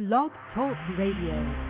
Blog Talk Radio.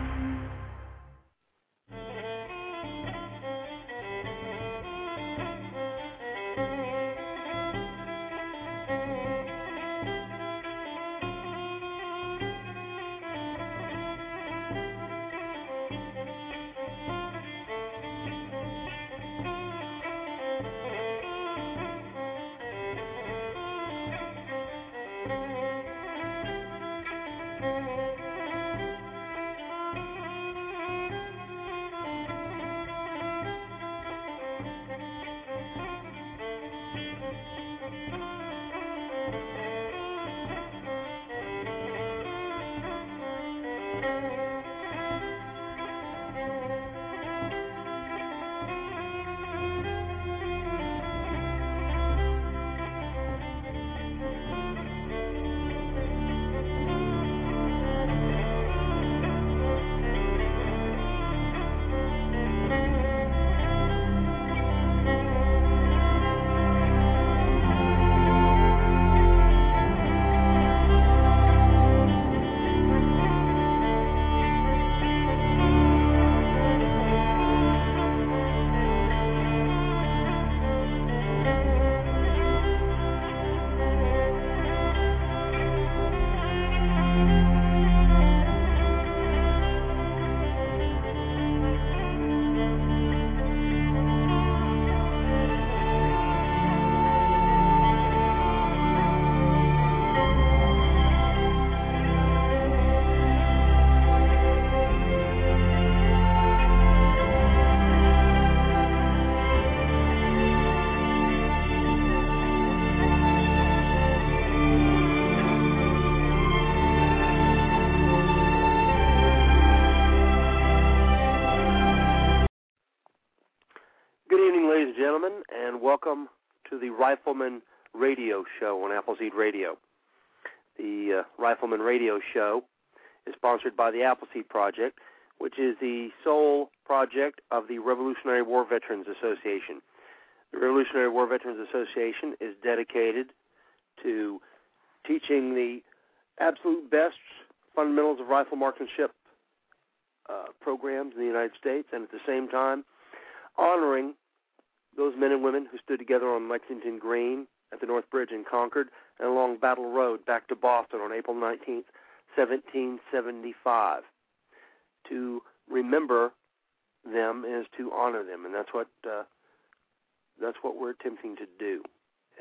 Welcome to the Rifleman Radio Show on Appleseed Radio. The uh, Rifleman Radio Show is sponsored by the Appleseed Project, which is the sole project of the Revolutionary War Veterans Association. The Revolutionary War Veterans Association is dedicated to teaching the absolute best fundamentals of rifle marksmanship uh, programs in the United States, and at the same time honoring those men and women who stood together on Lexington Green at the North Bridge in Concord and along Battle Road back to Boston on April 19th, 1775. To remember them is to honor them, and that's what uh, that's what we're attempting to do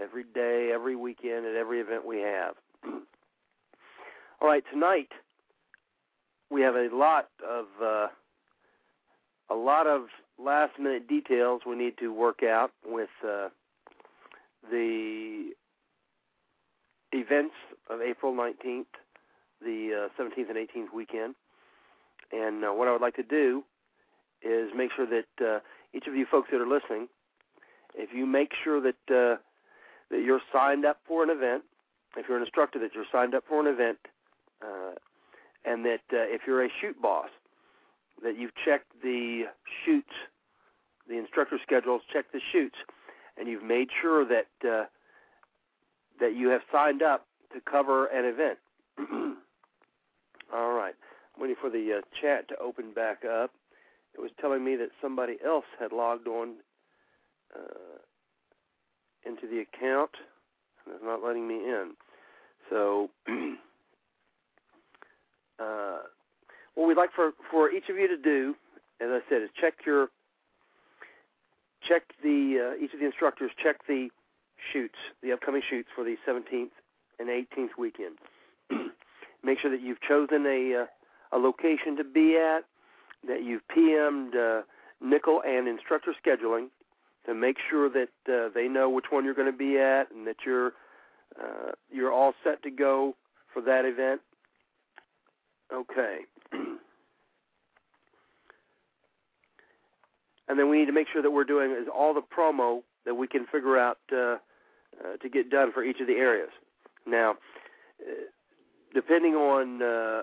every day, every weekend, at every event we have. All right, tonight we have a lot of uh, a lot of last minute details we need to work out with uh, the events of April 19th, the uh, 17th and 18th weekend. And uh, what I would like to do is make sure that uh, each of you folks that are listening, if you make sure that uh, that you're signed up for an event, if you're an instructor that you're signed up for an event, uh, and that uh, if you're a shoot boss, that you've checked the shoots, the instructor schedules, checked the shoots, and you've made sure that uh, that you have signed up to cover an event. All right, I'm waiting for the uh, chat to open back up. It was telling me that somebody else had logged on uh, into the account, and it's not letting me in. So. uh, what we'd like for for each of you to do, as I said, is check your check the uh, each of the instructors check the shoots, the upcoming shoots for the 17th and 18th weekend. Make sure that you've chosen a uh, a location to be at, that you've PM'd uh, Nickel and instructor scheduling to make sure that uh, they know which one you're going to be at, and that you're uh, you're all set to go for that event. Okay. And then we need to make sure that we're doing is all the promo that we can figure out uh, uh, to get done for each of the areas. Now, uh, depending on uh,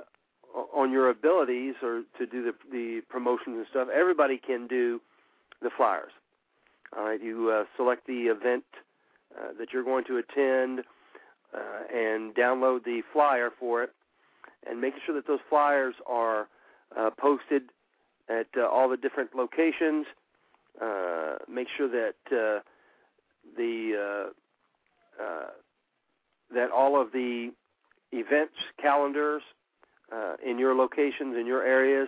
on your abilities or to do the the promotions and stuff, everybody can do the flyers. All right, you uh, select the event uh, that you're going to attend uh, and download the flyer for it, and making sure that those flyers are uh, posted at uh, all the different locations. Uh, make sure that uh, the uh, uh, that all of the events calendars uh, in your locations in your areas,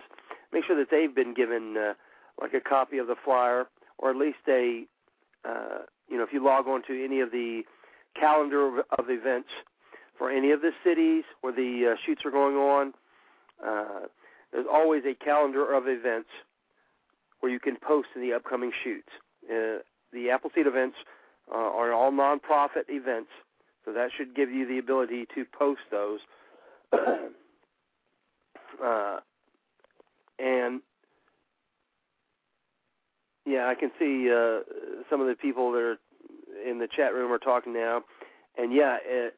make sure that they've been given uh, like a copy of the flyer or at least a uh, you know if you log on to any of the calendar of, of events for any of the cities where the uh, shoots are going on. Uh, there's always a calendar of events where you can post in the upcoming shoots. Uh, the Appleseed events uh, are all nonprofit events, so that should give you the ability to post those. uh, and yeah, I can see uh, some of the people that are in the chat room are talking now, and yeah, it,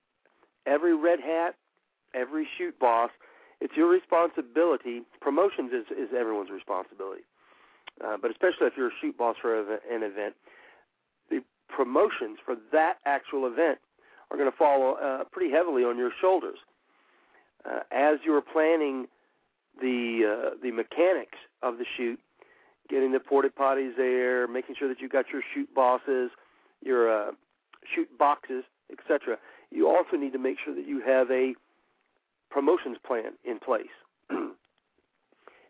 every red hat, every shoot boss, it's your responsibility. Promotions is, is everyone's responsibility, uh, but especially if you're a shoot boss for an event, the promotions for that actual event are going to fall uh, pretty heavily on your shoulders. Uh, as you're planning the uh, the mechanics of the shoot, getting the porta potties there, making sure that you've got your shoot bosses, your uh, shoot boxes, etc. You also need to make sure that you have a promotions plan in place. and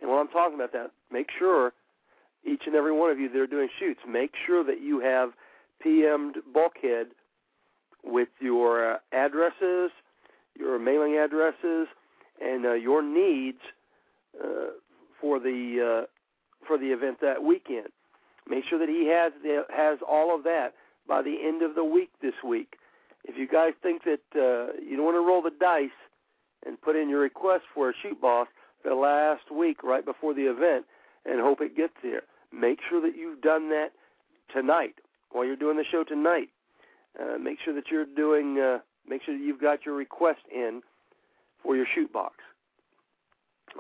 when I'm talking about that, make sure each and every one of you that are doing shoots, make sure that you have PM'd bulkhead with your uh, addresses, your mailing addresses, and uh, your needs uh, for the uh, for the event that weekend. Make sure that he has has all of that by the end of the week this week. If you guys think that uh, you don't want to roll the dice and put in your request for a shoot boss the last week right before the event and hope it gets there, make sure that you've done that tonight while you're doing the show tonight. Uh, make sure that you're doing. Uh, make sure that you've got your request in for your shoot box.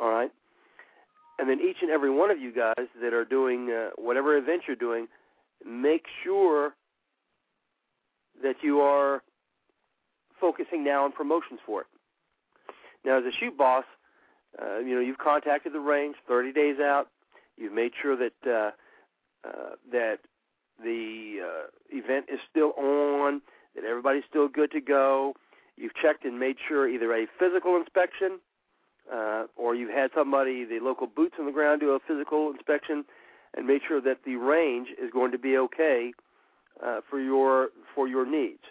All right and then each and every one of you guys that are doing uh, whatever event you're doing, make sure that you are focusing now on promotions for it. Now, as a shoot boss, uh, you know you've contacted the range 30 days out. You've made sure that uh, uh, that the uh, event is still on, that everybody's still good to go. You've checked and made sure either a physical inspection uh, or you've had somebody, the local boots on the ground, do a physical inspection and make sure that the range is going to be okay uh, for your for your needs.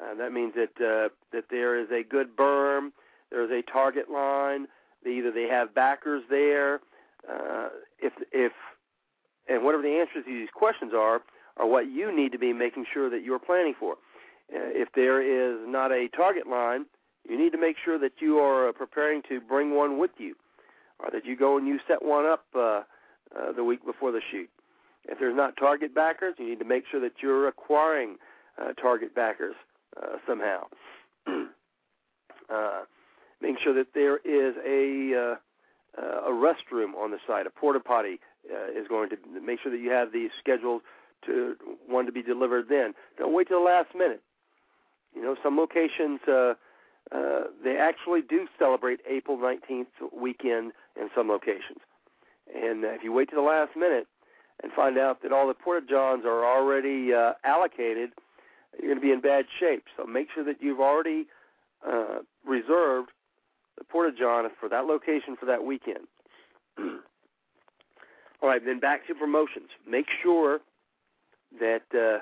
Uh, that means that uh, that there is a good berm, there is a target line. Either they have backers there. Uh, if if and whatever the answers to these questions are, are what you need to be making sure that you're planning for. Uh, if there is not a target line, you need to make sure that you are uh, preparing to bring one with you, or that you go and you set one up uh, uh, the week before the shoot. If there's not target backers, you need to make sure that you're acquiring uh, target backers uh, somehow. uh, making sure that there is a uh, a restroom on the site, a porta potty uh, is going to make sure that you have these scheduled to one to be delivered then. Don't wait till the last minute. You know, some locations uh, uh, they actually do celebrate April 19th weekend in some locations. And uh, if you wait to the last minute and find out that all the porta johns are already uh, allocated, you're going to be in bad shape. So make sure that you've already uh, reserved the porta john for that location for that weekend. all right, then back to promotions. Make sure that uh,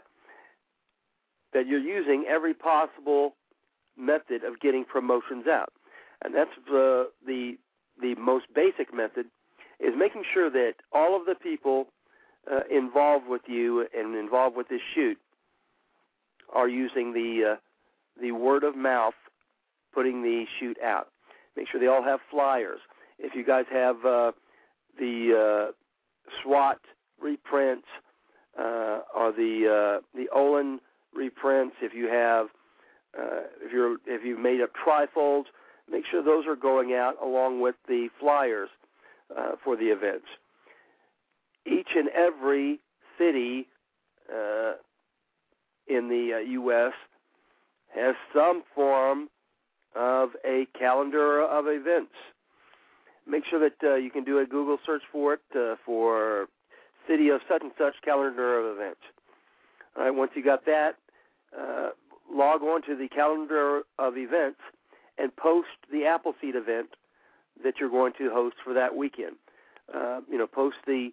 that you're using every possible method of getting promotions out, and that's the the the most basic method is making sure that all of the people uh, involved with you and involved with this shoot are using the uh, the word of mouth, putting the shoot out. Make sure they all have flyers. If you guys have uh, the uh, SWAT reprints uh, or the uh, the Olin reprints, if you have uh, if you're if you've made up trifolds, make sure those are going out along with the flyers uh, for the events. Each and every city uh, in the uh, U.S. has some form of a calendar of events. Make sure that uh, you can do a Google search for it uh, for city of such and such calendar of events. All right, once you got that, uh, log on to the calendar of events and post the Appleseed event that you're going to host for that weekend. Uh, you know, post the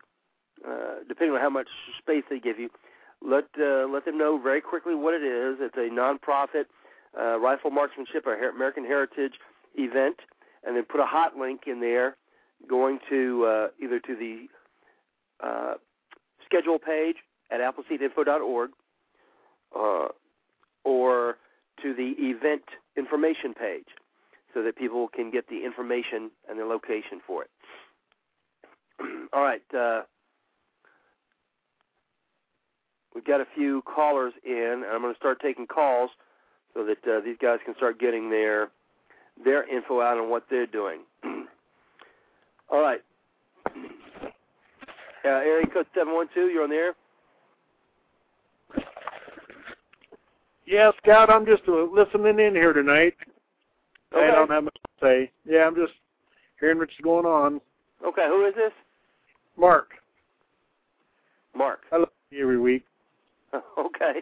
uh, depending on how much space they give you. Let uh, let them know very quickly what it is. It's a nonprofit uh, rifle marksmanship or American Heritage event, and then put a hot link in there, going to uh, either to the uh, schedule page at appleseedinfo.org, uh, or to the event information page, so that people can get the information and the location for it. All right. Uh, we've got a few callers in, and I'm going to start taking calls so that uh, these guys can start getting their their info out on what they're doing. All right. Uh, area code 712, you're on the air. Yeah, Scott, I'm just uh, listening in here tonight. Okay. I don't have much to say. Yeah, I'm just hearing what's going on. Okay, who is this? Mark, Mark. I listen to you every week. okay.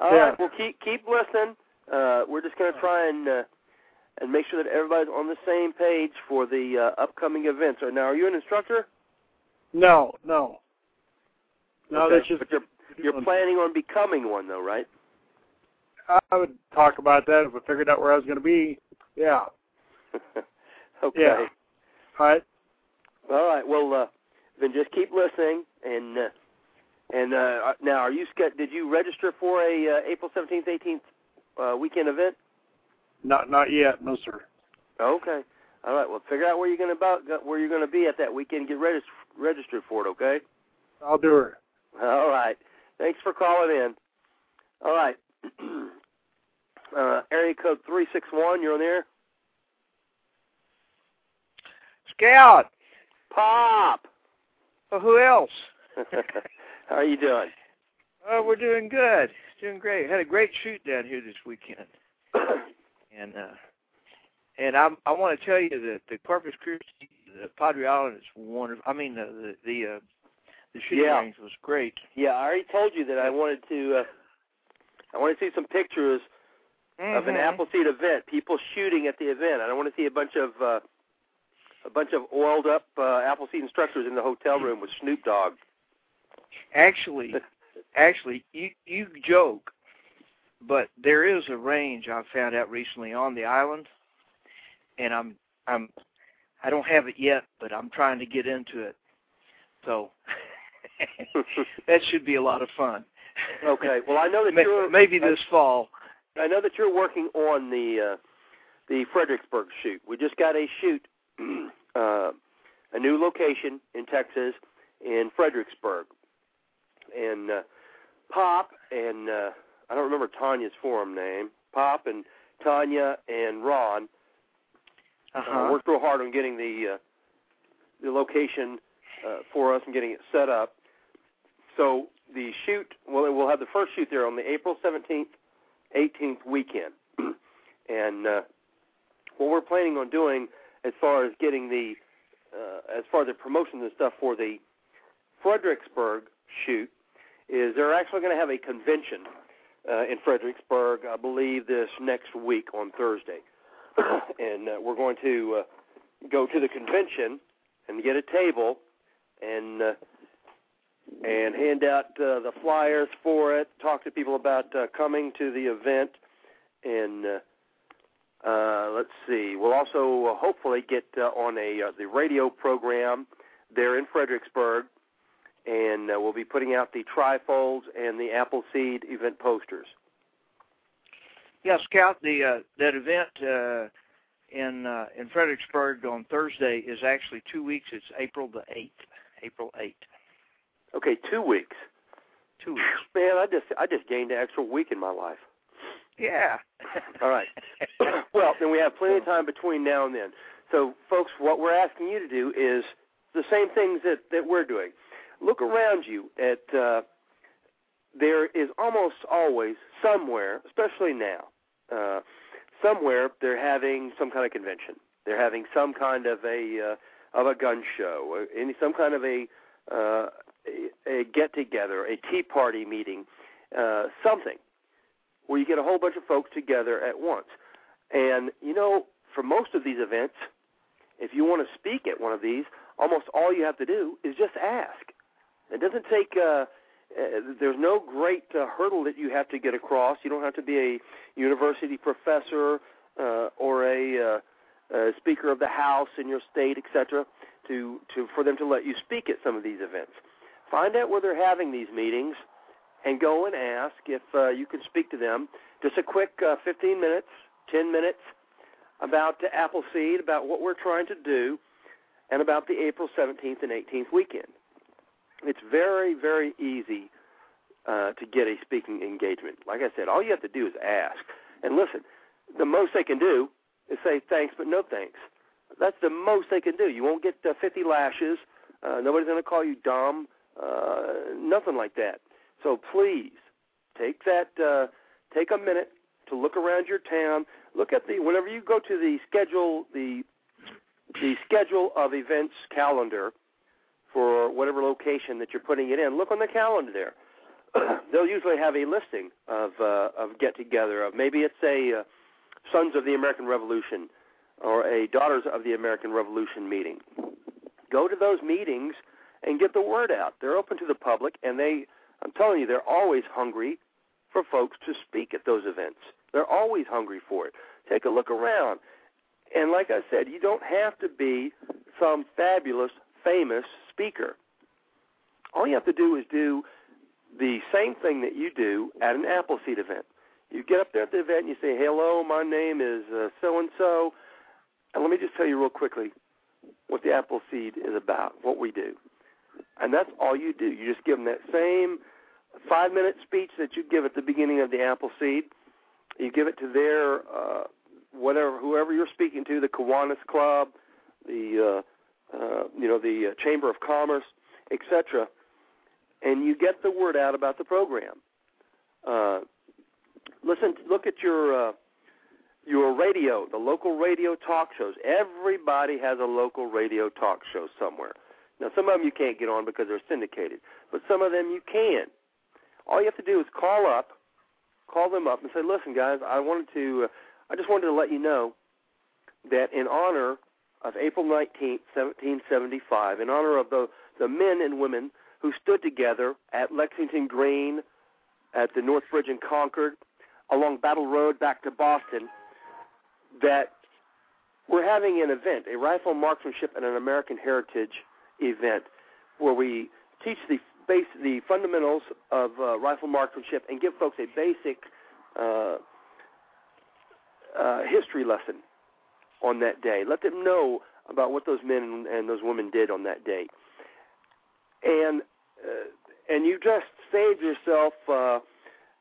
All Yeah. right. Well, keep keep listening. Uh, we're just going to try and uh, and make sure that everybody's on the same page for the uh, upcoming events. Right now, are you an instructor? No, no. No, okay. that's just. But you're you're planning on becoming one, though, right? I would talk about that if I figured out where I was going to be. Yeah. okay. Yeah. All right. All right. Well, uh, then just keep listening, and uh, and uh, now, are you did you register for a uh, April seventeenth, eighteenth uh, weekend event? Not not yet. No, sir. Okay. All right. Well, figure out where you're going to about where you're going to be at that weekend. Get regist- registered for it. Okay. I'll do it. All right. Thanks for calling in. All right. uh, area code three six one. You're on the air. Scout. Pop. Well, who else? How are you doing? Oh, we're doing good. Doing great. Had a great shoot down here this weekend, and uh, and I I want to tell you that the Corpus Christi, the Padre Island is wonderful. I mean, uh, the the uh, the shooting Yeah. range was great. yeah, I already told you that I wanted to. Uh, I want to see some pictures of an Mhm. Appleseed event. People shooting at the event. I don't want to see a bunch of uh, a bunch of oiled up uh, Appleseed instructors in the hotel room with Snoop Dogg. Actually, actually, you you joke, but there is a range I found out recently on the island, and I'm I'm I don't have it yet, but I'm trying to get into it. So that should be a lot of fun. okay. Well, I know that May- you're maybe this fall. I know that you're working on the uh, the Fredericksburg shoot. We just got a shoot, uh, a new location in Texas, in Fredericksburg, and uh, Pop and uh, I don't remember Tanya's forum name. Pop and Tanya and Ron uh, Uh-huh. worked real hard on getting the uh, the location uh, for us and getting it set up. So the shoot, well, we'll have the first shoot there on the April 17th, 18th weekend, and uh, what we're planning on doing as far as getting the uh, as far as the promotion and stuff for the Fredericksburg shoot is they're actually going to have a convention uh, in Fredericksburg, I believe, this next week on Thursday, and uh, we're going to uh, go to the convention and get a table and uh, and hand out uh, the flyers for it. Talk to people about uh, coming to the event, and uh, uh, let's see. We'll also uh, hopefully get uh, on a uh, the radio program there in Fredericksburg, and uh, we'll be putting out the trifolds and the Appleseed event posters. Yeah, Scout, the uh, that event uh, in uh, in Fredericksburg on Thursday is actually two weeks. It's April the eighth. April eighth. Okay, two weeks. Two weeks. Man, I just I just gained an extra week in my life. Yeah. All right. well, then we have plenty of time between now and then. So, folks, what we're asking you to do is the same things that, that we're doing. Look around you at uh, there is almost always somewhere, especially now, uh, somewhere they're having some kind of convention. They're having some kind of a uh, of a gun show, any some kind of a uh, a, a get together, a tea party meeting, uh, something where you get a whole bunch of folks together at once. And you know, for most of these events, if you want to speak at one of these, almost all you have to do is just ask. It doesn't take. Uh, uh, there's no great uh, hurdle that you have to get across. You don't have to be a university professor uh, or a, uh, a speaker of the house in your state, etc., to, to for them to let you speak at some of these events. Find out where they're having these meetings, and go and ask if uh, you can speak to them. Just a quick uh, 15 minutes, 10 minutes about uh, Appleseed, about what we're trying to do, and about the April 17th and 18th weekend. It's very, very easy uh, to get a speaking engagement. Like I said, all you have to do is ask. And listen, the most they can do is say thanks, but no thanks. That's the most they can do. You won't get uh, 50 lashes. Uh, nobody's going to call you dumb. Uh, nothing like that. So please take that. Uh, take a minute to look around your town. Look at the whenever you go to the schedule the the schedule of events calendar for whatever location that you're putting it in. Look on the calendar there. They'll usually have a listing of uh, of get together. Of maybe it's a uh, Sons of the American Revolution or a Daughters of the American Revolution meeting. Go to those meetings and get the word out. They're open to the public, and they I'm telling you, they're always hungry for folks to speak at those events. They're always hungry for it. Take a look around. And like I said, you don't have to be some fabulous, famous speaker. All you have to do is do the same thing that you do at an Appleseed event. You get up there at the event and you say, "Hello, my name is so and so," and let me just tell you real quickly what the Appleseed is about, what we do, and that's all you do. You just give them that same five-minute speech that you give at the beginning of the Appleseed. You give it to their uh, whatever, whoever you're speaking to, the Kiwanis Club, the uh, uh, you know the uh, Chamber of Commerce, etc. And you get the word out about the program. Uh, listen, look at your uh, your radio, the local radio talk shows. Everybody has a local radio talk show somewhere. Now, some of them you can't get on because they're syndicated, but some of them you can. All you have to do is call up, call them up, and say, "Listen, guys, I wanted to, uh, I just wanted to let you know that in honor of April 19th, 1775, in honor of the the men and women who stood together at Lexington Green, at the North Bridge in Concord, along Battle Road back to Boston, that we're having an event, a rifle marksmanship and an American heritage event, where we teach the base, the fundamentals of uh, rifle marksmanship and give folks a basic uh, uh, history lesson on that day. Let them know about what those men and those women did on that day, and uh, and you just saved yourself uh,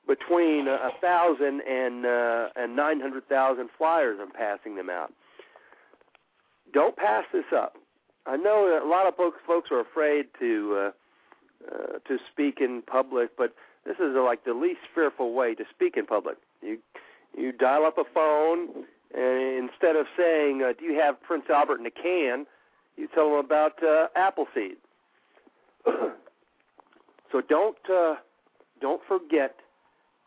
between a thousand and uh, and nine hundred thousand flyers and passing them out. Don't pass this up. I know that a lot of folks folks are afraid to uh, uh, to speak in public, but this is like the least fearful way to speak in public. You you dial up a phone, and instead of saying, uh, "Do you have Prince Albert in a can?" you tell them about uh, Appleseed. so don't uh, don't forget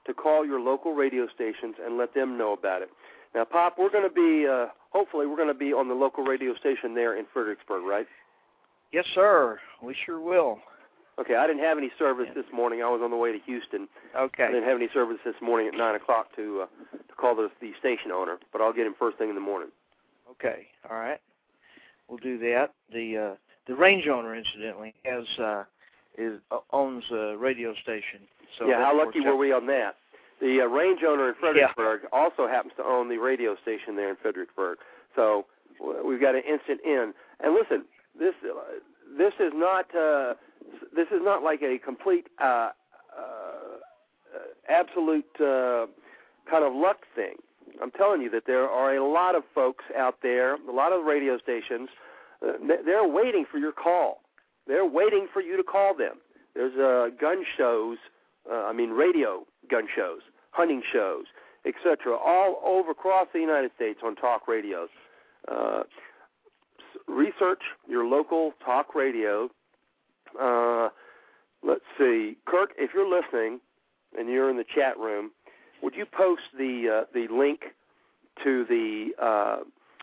to call your local radio stations and let them know about it. Now, Pop, we're going to be uh, hopefully we're going to be on the local radio station there in Fredericksburg, right? Yes, sir. We sure will. Okay, I didn't have any service this morning. I was on the way to Houston. Okay. I didn't have any service this morning at nine o'clock to uh, to call the the station owner, but I'll get him first thing in the morning. Okay. All right. We'll do that. The uh, the range owner, incidentally, has uh, is uh, owns a radio station. So yeah, how lucky were we on that? The uh, range owner in Fredericksburg also happens to own the radio station there in Fredericksburg. So we've got an instant in. And listen, this uh, this is not uh, this is not like a complete uh, uh, absolute uh, kind of luck thing. I'm telling you that there are a lot of folks out there, a lot of radio stations. Uh, they're waiting for your call. They're waiting for you to call them. There's uh, gun shows, uh, I mean radio gun shows, hunting shows, etc. All over across the United States on talk radios. Uh, research your local talk radio. Uh, let's see, Kirk, if you're listening and you're in the chat room, would you post the uh, the link to the uh,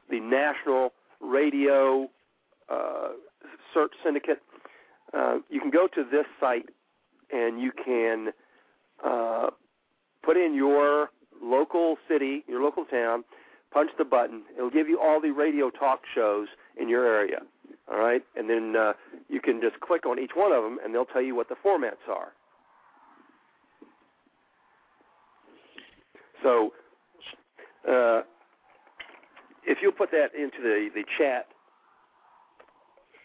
the National Radio uh, Search Syndicate? Uh, you can go to this site and you can uh, put in your local city, your local town, punch the button. It'll give you all the radio talk shows in your area. All right, and then uh, you can just click on each one of them, and they'll tell you what the formats are. So, uh, if you'll put that into the the chat,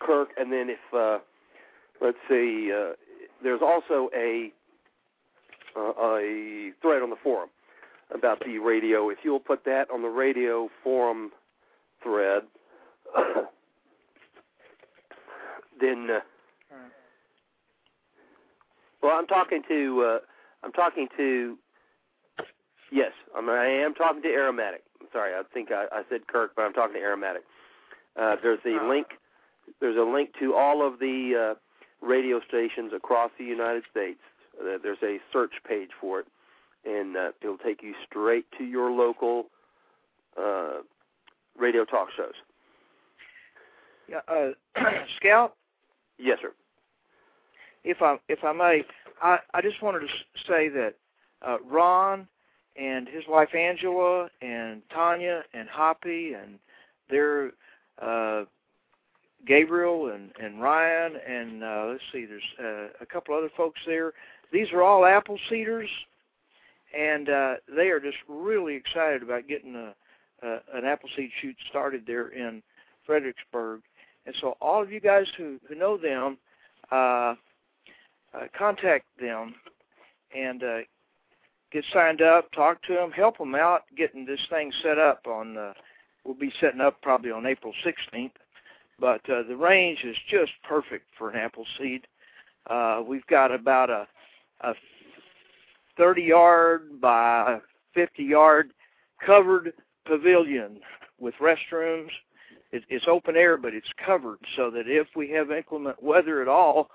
Kirk, and then if uh, let's see, uh, there's also a uh, a thread on the forum about the radio. If you'll put that on the radio forum thread, then uh, well, I'm talking to uh, I'm talking to yes, I'm, I am talking to Aromatic. Sorry, I think I, I said Kirk, but I'm talking to Aromatic. Uh, there's a Oh. link. There's a link to all of the uh, radio stations across the United States. Uh, there's a search page for it, and uh, it'll take you straight to your local uh, radio talk shows. Yeah, uh, Scout, Yes, sir. if I if I may, I I just wanted to say that uh, Ron and his wife Angela and Tanya and Hoppy and their uh, Gabriel and and Ryan and uh, let's see, there's uh, a couple other folks there. These are all apple seeders, and uh, they are just really excited about getting a, a an Appleseed shoot started there in Fredericksburg. And so, all of you guys who who know them, uh, uh, contact them and uh, get signed up, talk to them, help them out getting this thing set up on. Uh, we'll be setting up probably on April 16th, but uh, the range is just perfect for an apple seed. Uh, we've got about a, a 30 yard by 50 yard covered pavilion with restrooms. It, it's open air, but it's covered so that if we have inclement weather at all,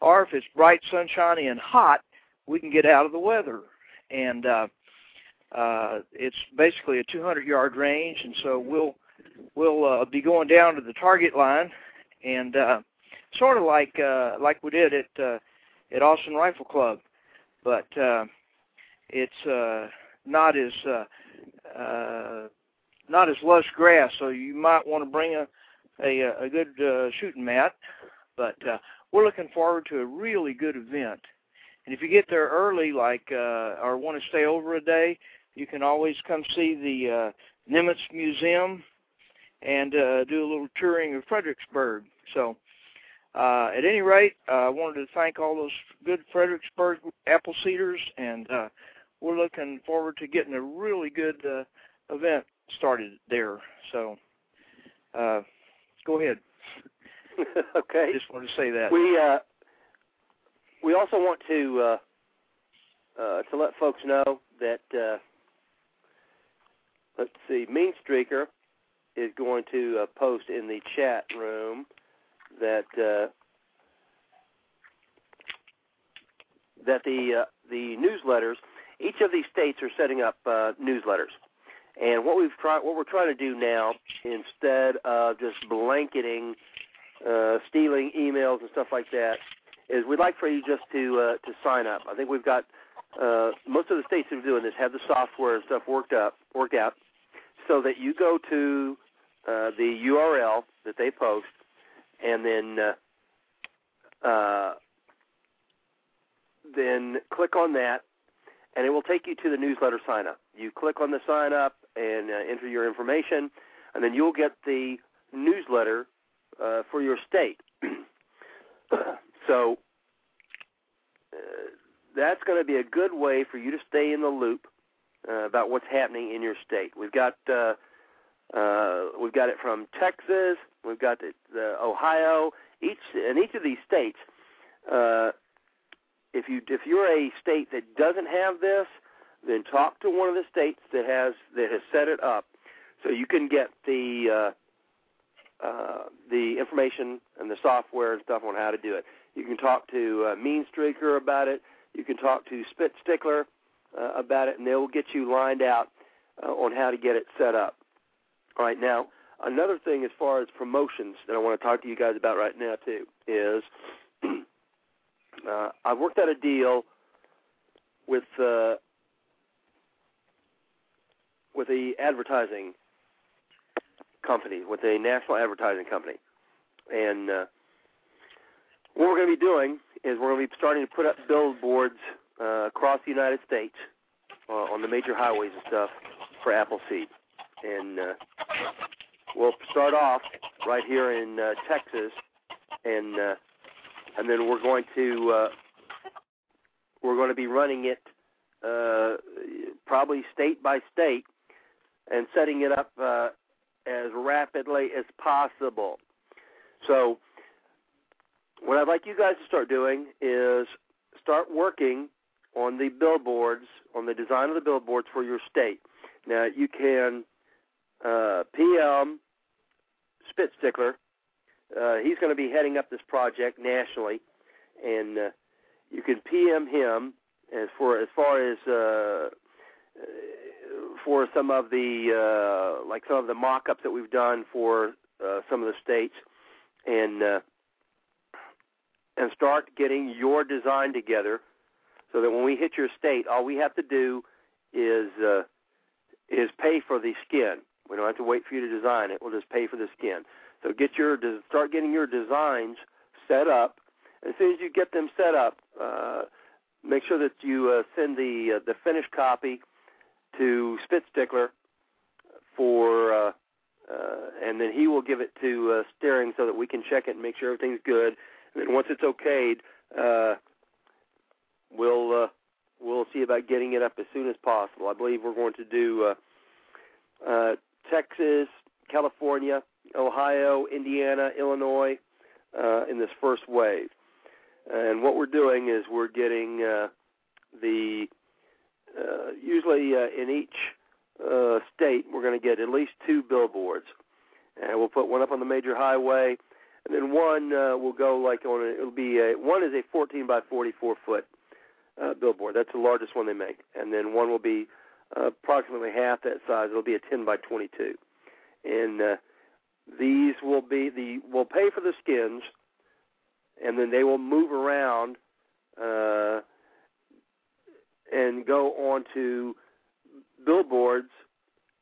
or if it's bright, sunshiny, and hot, we can get out of the weather. And uh, uh, it's basically a 200-yard range, and so we'll we'll uh, be going down to the target line, and uh, sort of like uh, like we did at uh, at Austin Rifle Club, but uh, it's uh, not as uh, uh, not as lush grass, so you might want to bring a a, a good uh, shooting mat. But uh, we're looking forward to a really good event. And if you get there early, like uh, or want to stay over a day, you can always come see the uh, Nimitz Museum and uh, do a little touring of Fredericksburg. So, uh, at any rate, uh, I wanted to thank all those good Fredericksburg Appleseeders, and uh, we're looking forward to getting a really good uh, event started there. So, uh, go ahead. okay. Just wanted to say that. We uh, we also want to uh, uh, to let folks know that uh, let's see, Mean Streaker is going to uh, post in the chat room that uh, that the uh, the newsletters. Each of these states are setting up uh, newsletters, and what we've tried, what we're trying to do now, instead of just blanketing, uh, stealing emails and stuff like that, is we'd like for you just to uh, to sign up. I think we've got uh, most of the states that are doing this have the software and stuff worked up, worked out, so that you go to uh, the URL that they post, and then uh, uh, then click on that, and it will take you to the newsletter sign up. You click on the sign up and uh, enter your information, and then you'll get the newsletter uh, for your state. so uh, that's going to be a good way for you to stay in the loop uh, about what's happening in your state. We've got uh, uh, we've got it from Texas, we've got it, Ohio. Each in each of these states, if you if you're a state that doesn't have this, then talk to one of the states that has that has set it up, so you can get the uh, uh, the information and the software and stuff on how to do it. You can talk to uh, Mean Streaker about it. You can talk to Spit Stickler uh, about it, and they will get you lined out uh, on how to get it set up. All right, now another thing as far as promotions that I want to talk to you guys about right now too is uh, I've worked out a deal with uh, with a advertising company, with a national advertising company, and uh, what we're going to be doing is we're going to be starting to put up billboards uh, across the United States uh, on the major highways and stuff for Appleseed, and uh, we'll start off right here in uh, Texas, and uh, and then we're going to uh, we're going to be running it uh, probably state by state and setting it up uh, as rapidly as possible. So, what I'd like you guys to start doing is start working on the billboards, on the design of the billboards for your state. Now, you can uh, PM Spit Stickler. Uh, he's going to be heading up this project nationally, and uh, you can PM him as for as far as uh, for some of the uh, like some of the mock-ups that we've done for uh, some of the states, and uh, and start getting your design together, so that when we hit your state, all we have to do is uh, is pay for the skin. We don't have to wait for you to design it. We'll just pay for the skin. So get your start getting your designs set up. As soon as you get them set up, uh, make sure that you uh, send the uh, the finished copy to Spit Stickler for, uh, uh, and then he will give it to uh, Steering so that we can check it and make sure everything's good. And then once it's okayed, uh, we'll we'll see about getting it up as soon as possible. I believe we're going to do uh, uh, Texas, California, Ohio, Indiana, Illinois uh, in this first wave. And what we're doing is we're getting uh, the uh, usually uh, in each uh, state we're going to get at least two billboards, and we'll put one up on the major highway, and then one uh, will go like on a, it'll be a one is a 14 by 44 foot uh, billboard. That's the largest one they make, and then one will be uh, approximately half that size. It'll be a 10 by 22, and uh, these will be the we'll pay for the skins, and then they will move around uh, and go on to billboards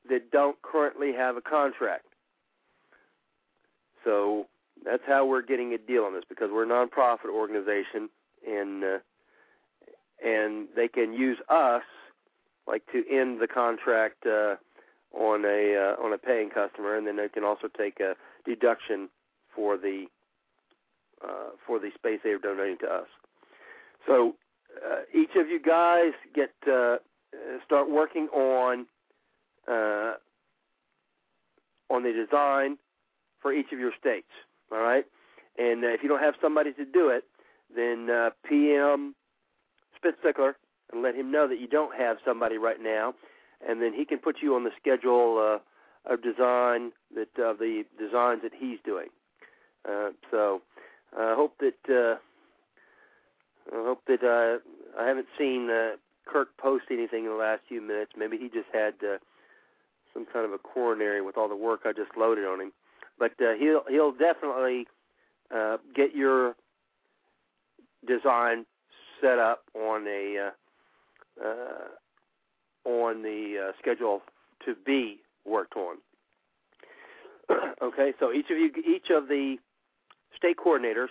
that don't currently have a contract. So that's how we're getting a deal on this because we're a nonprofit organization and uh, and they can use us like to end the contract uh, on a uh, on a paying customer, and then they can also take a deduction for the uh, for the space they are donating to us. So uh, each of you guys get uh, start working on uh, on the design for each of your states. All right, and uh, if you don't have somebody to do it, then uh, PM Spit Stickler and let him know that you don't have somebody right now, and then he can put you on the schedule uh, of design that uh, the designs that he's doing. Uh, so I hope that uh, I hope that uh, I haven't seen uh, Kirk post anything in the last few minutes. Maybe he just had uh, some kind of a coronary with all the work I just loaded on him. But uh, he'll he'll definitely uh, get your design set up on a uh, uh, on the uh, schedule to be worked on. okay, so each of you, each of the state coordinators,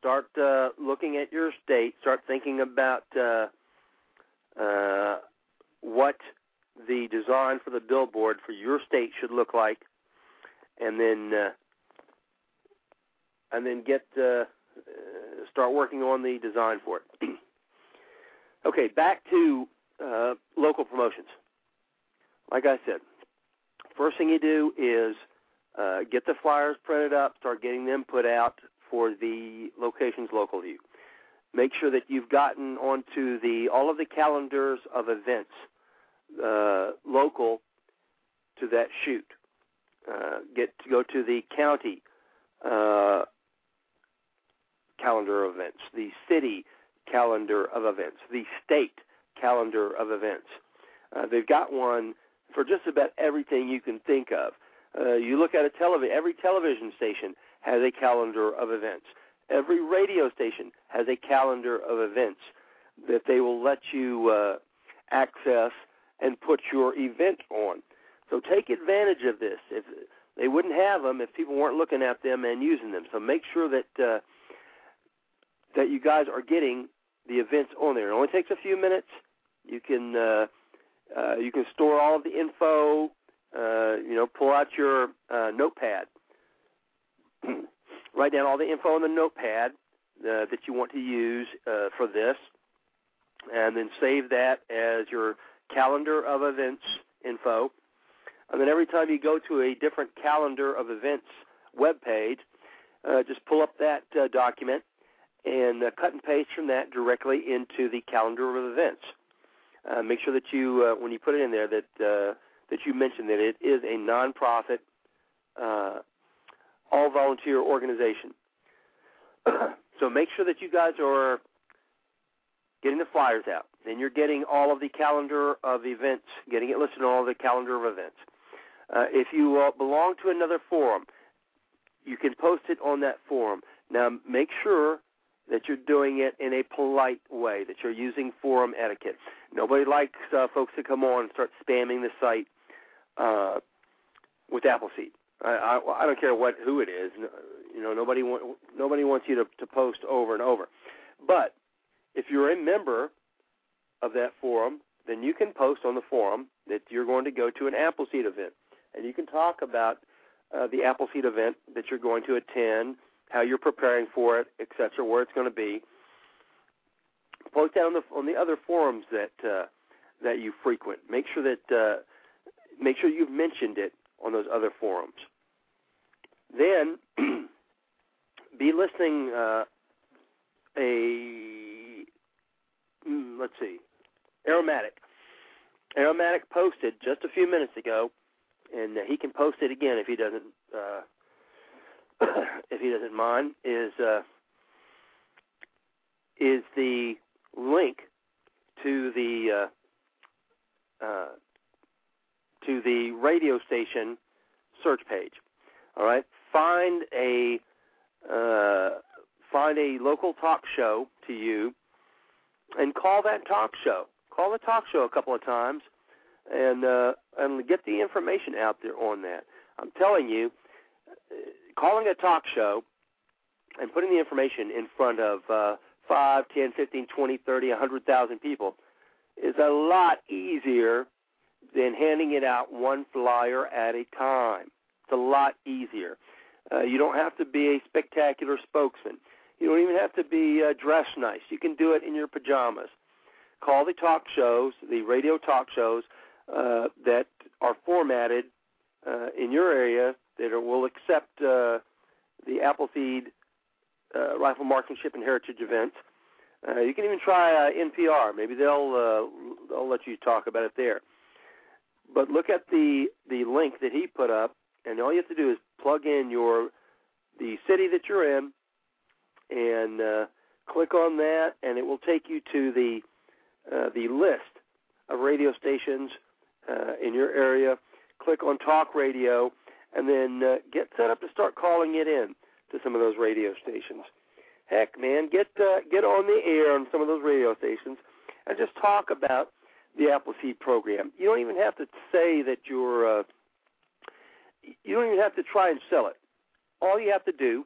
start uh, looking at your state. Start thinking about uh, uh, what the design for the billboard for your state should look like, and then uh, and then get uh, start working on the design for it. okay, back to uh, local promotions. Like I said, first thing you do is uh, get the flyers printed up, start getting them put out for the locations local to you. make sure that you've gotten onto the all of the calendars of events uh, local to that shoot. Uh, get to go to the county uh, calendar of events, the city calendar of events, the state calendar of events. Uh, they've got one for just about everything you can think of. Uh, you look at a television, every television station has a calendar of events. Every radio station has a calendar of events that they will let you uh, access and put your event on. So take advantage of this. If they wouldn't have them if people weren't looking at them and using them. So make sure that uh, that you guys are getting the events on there. It only takes a few minutes. You can uh, uh, you can store all of the info. Uh, you know, pull out your uh, notepad, write down all the info on the notepad uh, that you want to use uh, for this, and then save that as your calendar of events info. And then every time you go to a different calendar of events web page, uh, just pull up that uh, document and uh, cut and paste from that directly into the calendar of events. Uh, make sure that you, uh, when you put it in there, that uh, that you mention that it is a nonprofit, uh, all volunteer organization. so make sure that you guys are getting the flyers out. Then you're getting all of the calendar of events, getting it listed on all the calendar of events. Uh, if you uh, belong to another forum, you can post it on that forum. Now, make sure that you're doing it in a polite way, that you're using forum etiquette. Nobody likes uh, folks to come on and start spamming the site uh, with Appleseed. I, I, I don't care what who it is. You know, nobody wa- nobody wants you to, to post over and over. But if you're a member of that forum, then you can post on the forum that you're going to go to an Appleseed event and you can talk about uh, the Appleseed event that you're going to attend, how you're preparing for it, etc., where it's going to be. Post that on the on the other forums that uh, that you frequent. Make sure that uh, make sure you've mentioned it on those other forums. Then be listening uh, a mm, let's see, aromatic. Aromatic posted just a few minutes ago and he can post it again if he doesn't uh, if he doesn't mind. Is uh, is the link to the uh, uh, to the radio station search page. All right, find a uh, find a local talk show to you, and call that talk show. Call the talk show a couple of times and uh, and get the information out there on that. I'm telling you, calling a talk show and putting the information in front of uh, 5, 10, 15, 20, 30, 100,000 people is a lot easier than handing it out one flyer at a time. It's a lot easier. Uh, you don't have to be a spectacular spokesman. You don't even have to be uh, dressed nice. You can do it in your pajamas. Call the talk shows, the radio talk shows, uh, that are formatted uh, in your area that will accept uh, the Appleseed uh, rifle marksmanship and heritage event. Uh, you can even try uh, NPR. Maybe they'll uh, they'll let you talk about it there. But look at the the link that he put up, and all you have to do is plug in your the city that you're in, and uh, click on that, and it will take you to the uh, the list of radio stations uh, in your area. Click on Talk Radio, and then uh, get set up to start calling it in to some of those radio stations. Heck, man, get uh, get on the air on some of those radio stations and just talk about the Appleseed program. You don't even have to say that you're. Uh, you don't even have to try and sell it. All you have to do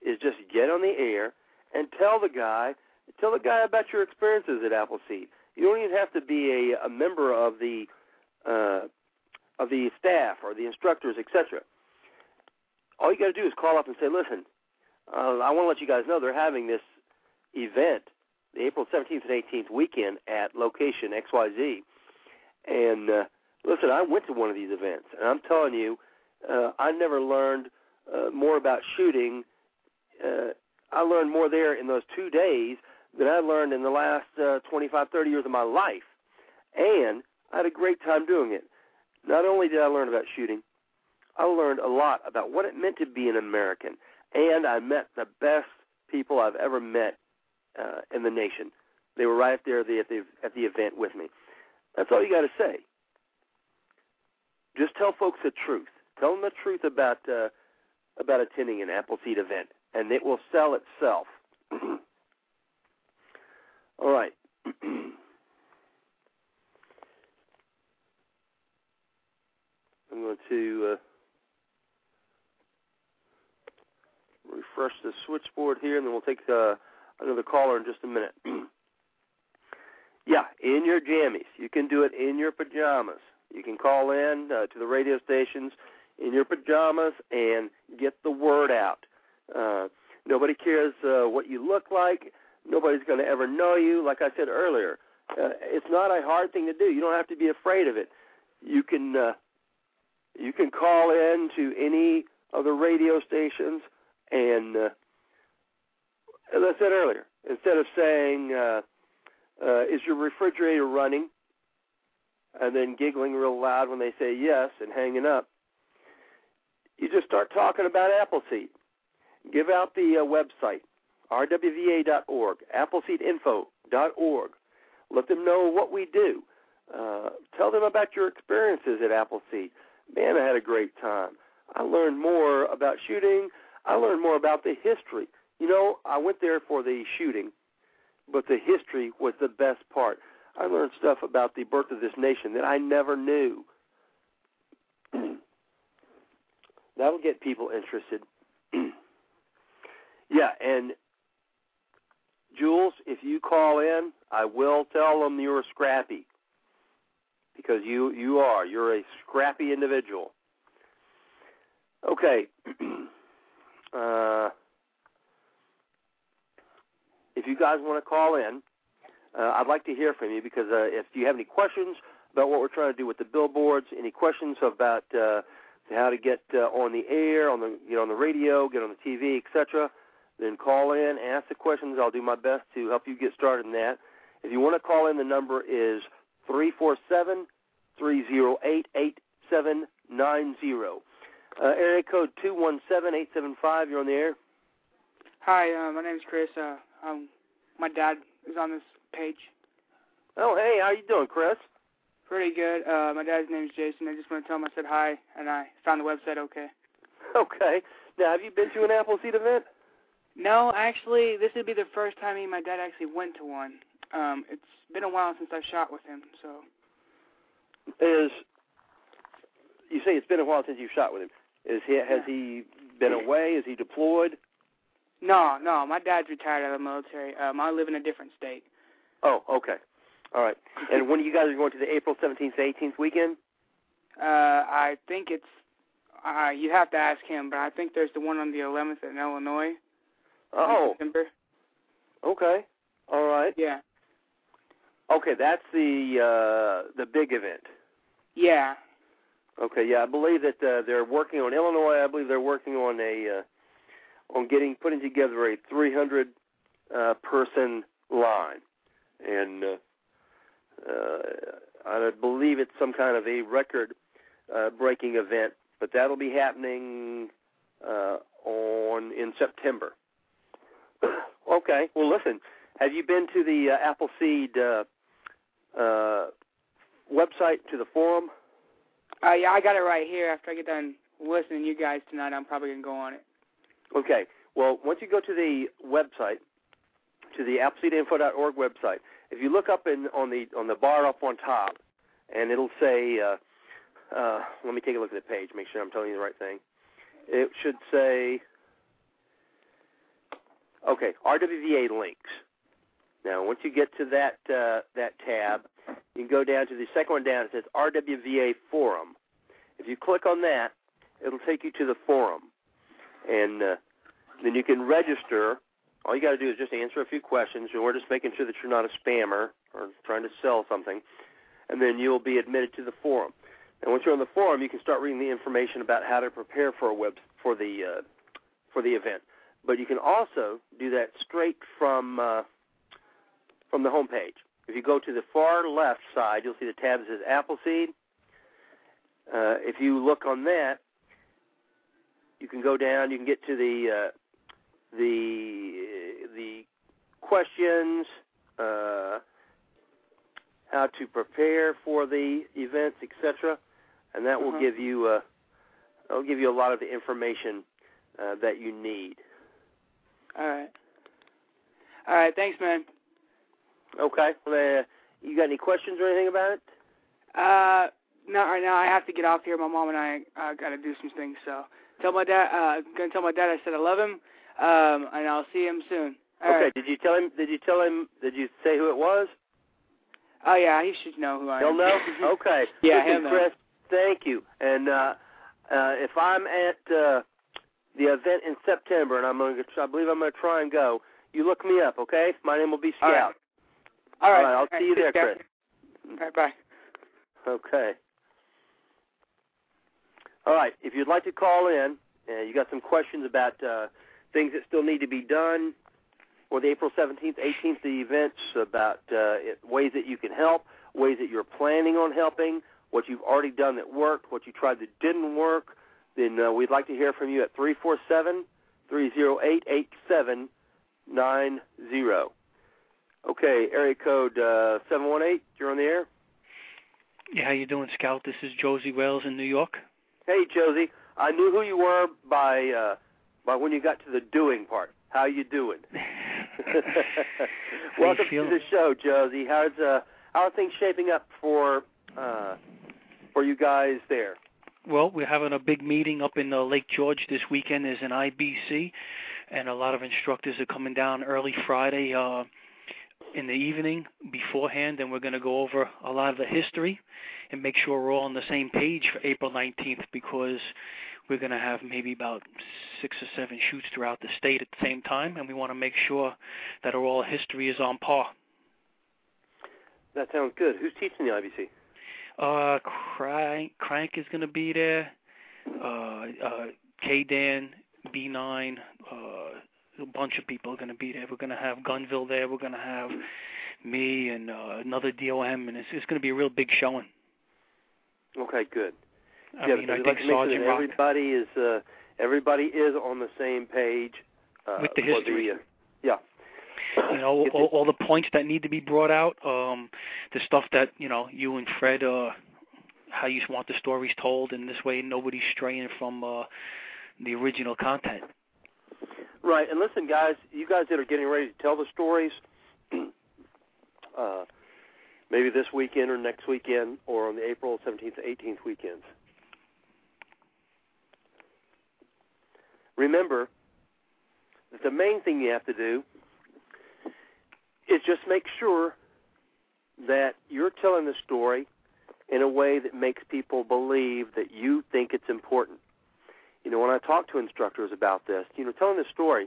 is just get on the air and tell the guy tell the guy about your experiences at Appleseed. You don't even have to be a, a member of the uh, of the staff or the instructors, etc. All you got to do is call up and say, "Listen, uh, I want to let you guys know they're having this event, the April 17th and 18th weekend at location XYZ." And uh, listen, I went to one of these events, and I'm telling you, uh, I never learned uh, more about shooting. Uh, I learned more there in those two days than I learned in the last uh, 25, 30 years of my life, and I had a great time doing it. Not only did I learn about shooting, I learned a lot about what it meant to be an American, and I met the best people I've ever met uh, in the nation. They were right there at the, at the at the event with me. That's all you got to say. Just tell folks the truth. Tell them the truth about uh, about attending an Appleseed event, and it will sell itself. all right. I'm going to uh, refresh the switchboard here, and then we'll take uh, another caller in just a minute. yeah, in your jammies. You can do it in your pajamas. You can call in uh, to the radio stations in your pajamas and get the word out. Uh, nobody cares uh, what you look like. Nobody's going to ever know you. Like I said earlier, uh, it's not a hard thing to do. You don't have to be afraid of it. You can uh, you can call in to any of the radio stations, and uh, as I said earlier, instead of saying uh, uh, "Is your refrigerator running?" and then giggling real loud when they say yes and hanging up, you just start talking about Appleseed. Give out the uh, website, rwva.org, appleseedinfo.org. Let them know what we do. Uh, tell them about your experiences at Appleseed. Man, I had a great time. I learned more about shooting. I learned more about the history. You know, I went there for the shooting, but the history was the best part. I learned stuff about the birth of this nation that I never knew. That'll get people interested. yeah, and Jules, if you call in, I will tell them you're scrappy because you you are. You're a scrappy individual. Okay. uh, if you guys want to call in, uh, I'd like to hear from you because uh, if you have any questions about what we're trying to do with the billboards, any questions about uh, how to get uh, on the air, on the get on the radio, get on the TV, etc., then call in, ask the questions. I'll do my best to help you get started in that. If you want to call in, the number is three four seven three zero eight eight seven nine zero. Uh, area code two one seven eight seven five. You're on the air. Hi, uh, my name's Chris. Uh, um, my dad is on this page. Oh, hey, how you doing, Chris? Pretty good. Uh, my dad's name's Jason. I just want to tell him I said hi, and I found the website okay. Okay. Now, have you been to an Appleseed event? No, actually, this would be the first time me and my dad actually went to one. Um, it's been a while since I've shot with him, so. Is you say it's been a while since you've shot with him? Is he has he been away? Is he deployed? No, no, my dad's retired out of the military. Um, I live in a different state. Oh, okay. All right. And when you guys are going to the April 17th, to 18th weekend? Uh, I think it's. Uh, you have to ask him, but I think there's the one on the 11th in Illinois. Oh. In December. Okay. All right. Yeah. Okay, that's the uh the big event. Yeah. Okay, yeah, I believe that uh, they're working on Illinois. I believe they're working on a uh, on getting putting together a 300 uh, person line, and uh, uh, I believe it's some kind of a record uh, breaking event. But that'll be happening uh, on in September. okay, well, listen. Have you been to the uh, Appleseed uh, uh, website to the forum? Uh, yeah, I got it right here. After I get done listening to you guys tonight, I'm probably gonna go on it. Okay. Well, once you go to the website, to the AppleseedInfo.org website, if you look up in on the on the bar up on top, and it'll say, uh, uh, let me take a look at the page, make sure I'm telling you the right thing. It should say, okay, RWVA links. Now, once you get to that uh, that tab, you can go down to the second one down. It says RWVA Forum. If you click on that, it'll take you to the forum, and uh, then you can register. All you got to do is just answer a few questions, and we're just making sure that you're not a spammer or trying to sell something, and then you'll be admitted to the forum. And once you're on the forum, you can start reading the information about how to prepare for a web for the uh, for the event. But you can also do that straight from uh, from the home page. If you go to the far left side, you'll see the tab that says Appleseed. Uh, if you look on that, you can go down. You can get to the uh, the the questions, uh, how to prepare for the events, etc., and that will Uh-huh. give you uh, will give you a lot of the information uh, that you need. All right. All right. Thanks, man. Okay. Uh, you got any questions or anything about it? Uh, not right now. I have to get off here. My mom and I uh, got to do some things. So tell my dad. Uh, gonna tell my dad I said I love him. Um, and I'll see him soon. All okay. right. Did you tell him? Did you tell him? Did you say who it was? Oh yeah, he should know who I am. He'll know. Okay. Yeah, Listen, he'll. Chris, thank you. And uh, uh, if I'm at uh, the event in September, and I'm going to, I believe I'm going to try and go. You look me up, okay? My name will be. Scout. All right. All right, I'll see you there. Chris. All right. Bye. Okay. All right. If you'd like to call in, uh, you got some questions about uh, things that still need to be done for the April 17th, 18th, the events, about uh, it- ways that you can help, ways that you're planning on helping, what you've already done that worked, what you tried that didn't work, then uh, we'd like to hear from you at 347 308 8790. Okay, area code uh, 718, you're on the air. Yeah, how you doing, Scout? This is Josie Wells in New York. Hey, Josie. I knew who you were by uh, by when you got to the doing part. How you doing? how Welcome to the show, Josie. How's uh, how are things shaping up for uh, for you guys there? Well, we're having a big meeting up in uh, Lake George this weekend. There's an IBC, and a lot of instructors are coming down early Friday uh, in the evening beforehand, and we're going to go over a lot of the history and make sure we're all on the same page for April 19th because we're going to have maybe about six or seven shoots throughout the state at the same time, and we want to make sure that our all history is on par. That sounds good. Who's teaching the IBC? Uh, Crank, Crank is going to be there. Uh, uh, K Dan, B9, uh, a bunch of people are going to be there. We're going to have Gunville there. We're going to have me and uh, another DOM, and it's, it's going to be a real big showing. Okay, good. I yeah, mean, I think like make sure everybody is uh, everybody is on the same page uh, With the history. uh, yeah. you know all, all the points that need to be brought out um the stuff that you know you and fred uh how you want the stories told and this way nobody's straying from uh the original content Right, and listen, guys, you guys that are getting ready to tell the stories, uh, maybe this weekend or next weekend, or on the April 17th to 18th weekends. Remember that the main thing you have to do is just make sure that you're telling the story in a way that makes people believe that you think it's important. You know, when I talk to instructors about this, you know, telling the story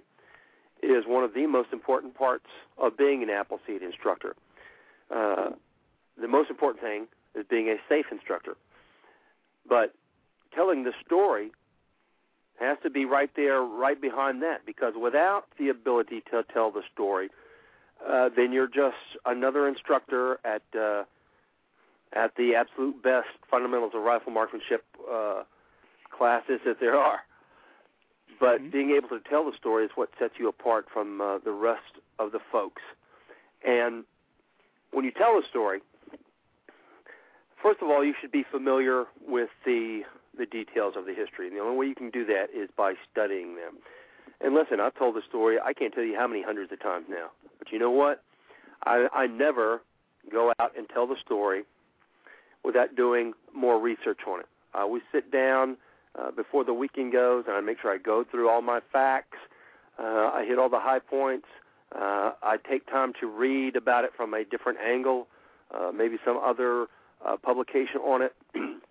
is one of the most important parts of being an Appleseed instructor. Uh, the most important thing is being a safe instructor. But telling the story has to be right there, right behind that, because without the ability to tell the story, uh, then you're just another instructor at uh, at the absolute best fundamentals of rifle marksmanship uh, classes that there are. But Mhm. being able to tell the story is what sets you apart from uh, the rest of the folks. And when you tell a story, first of all, you should be familiar with the the details of the history. And the only way you can do that is by studying them. And listen, I've told the story. I can't tell you how many hundreds of times now. But you know what? I, I never go out and tell the story without doing more research on it. I always sit down uh, before the weekend goes, and I make sure I go through all my facts. Uh, I hit all the high points. Uh, I take time to read about it from a different angle, uh, maybe some other uh, publication on it, and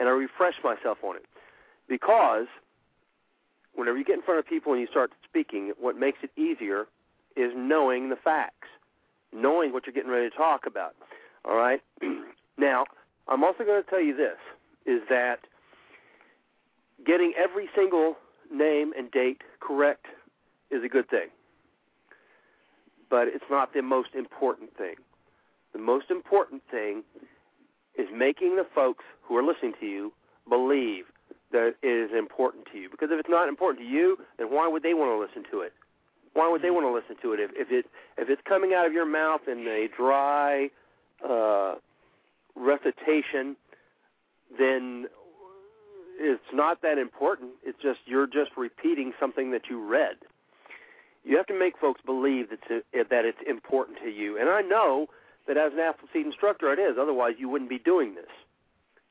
I refresh myself on it. Because whenever you get in front of people and you start speaking, what makes it easier is knowing the facts, knowing what you're getting ready to talk about. All right? now, I'm also going to tell you this is that getting every single name and date correct is a good thing. but it's not the most important thing. The most important thing is making the folks who are listening to you believe that it is important to you. Because if it's not important to you, then why would they want to listen to it? Why would they want to listen to it if, if it if it's coming out of your mouth in a dry uh, recitation? Then it's not that important. It's just you're just repeating something that you read. You have to make folks believe that it's, that it's important to you. And I know that as an Appleseed instructor, it is. Otherwise, you wouldn't be doing this.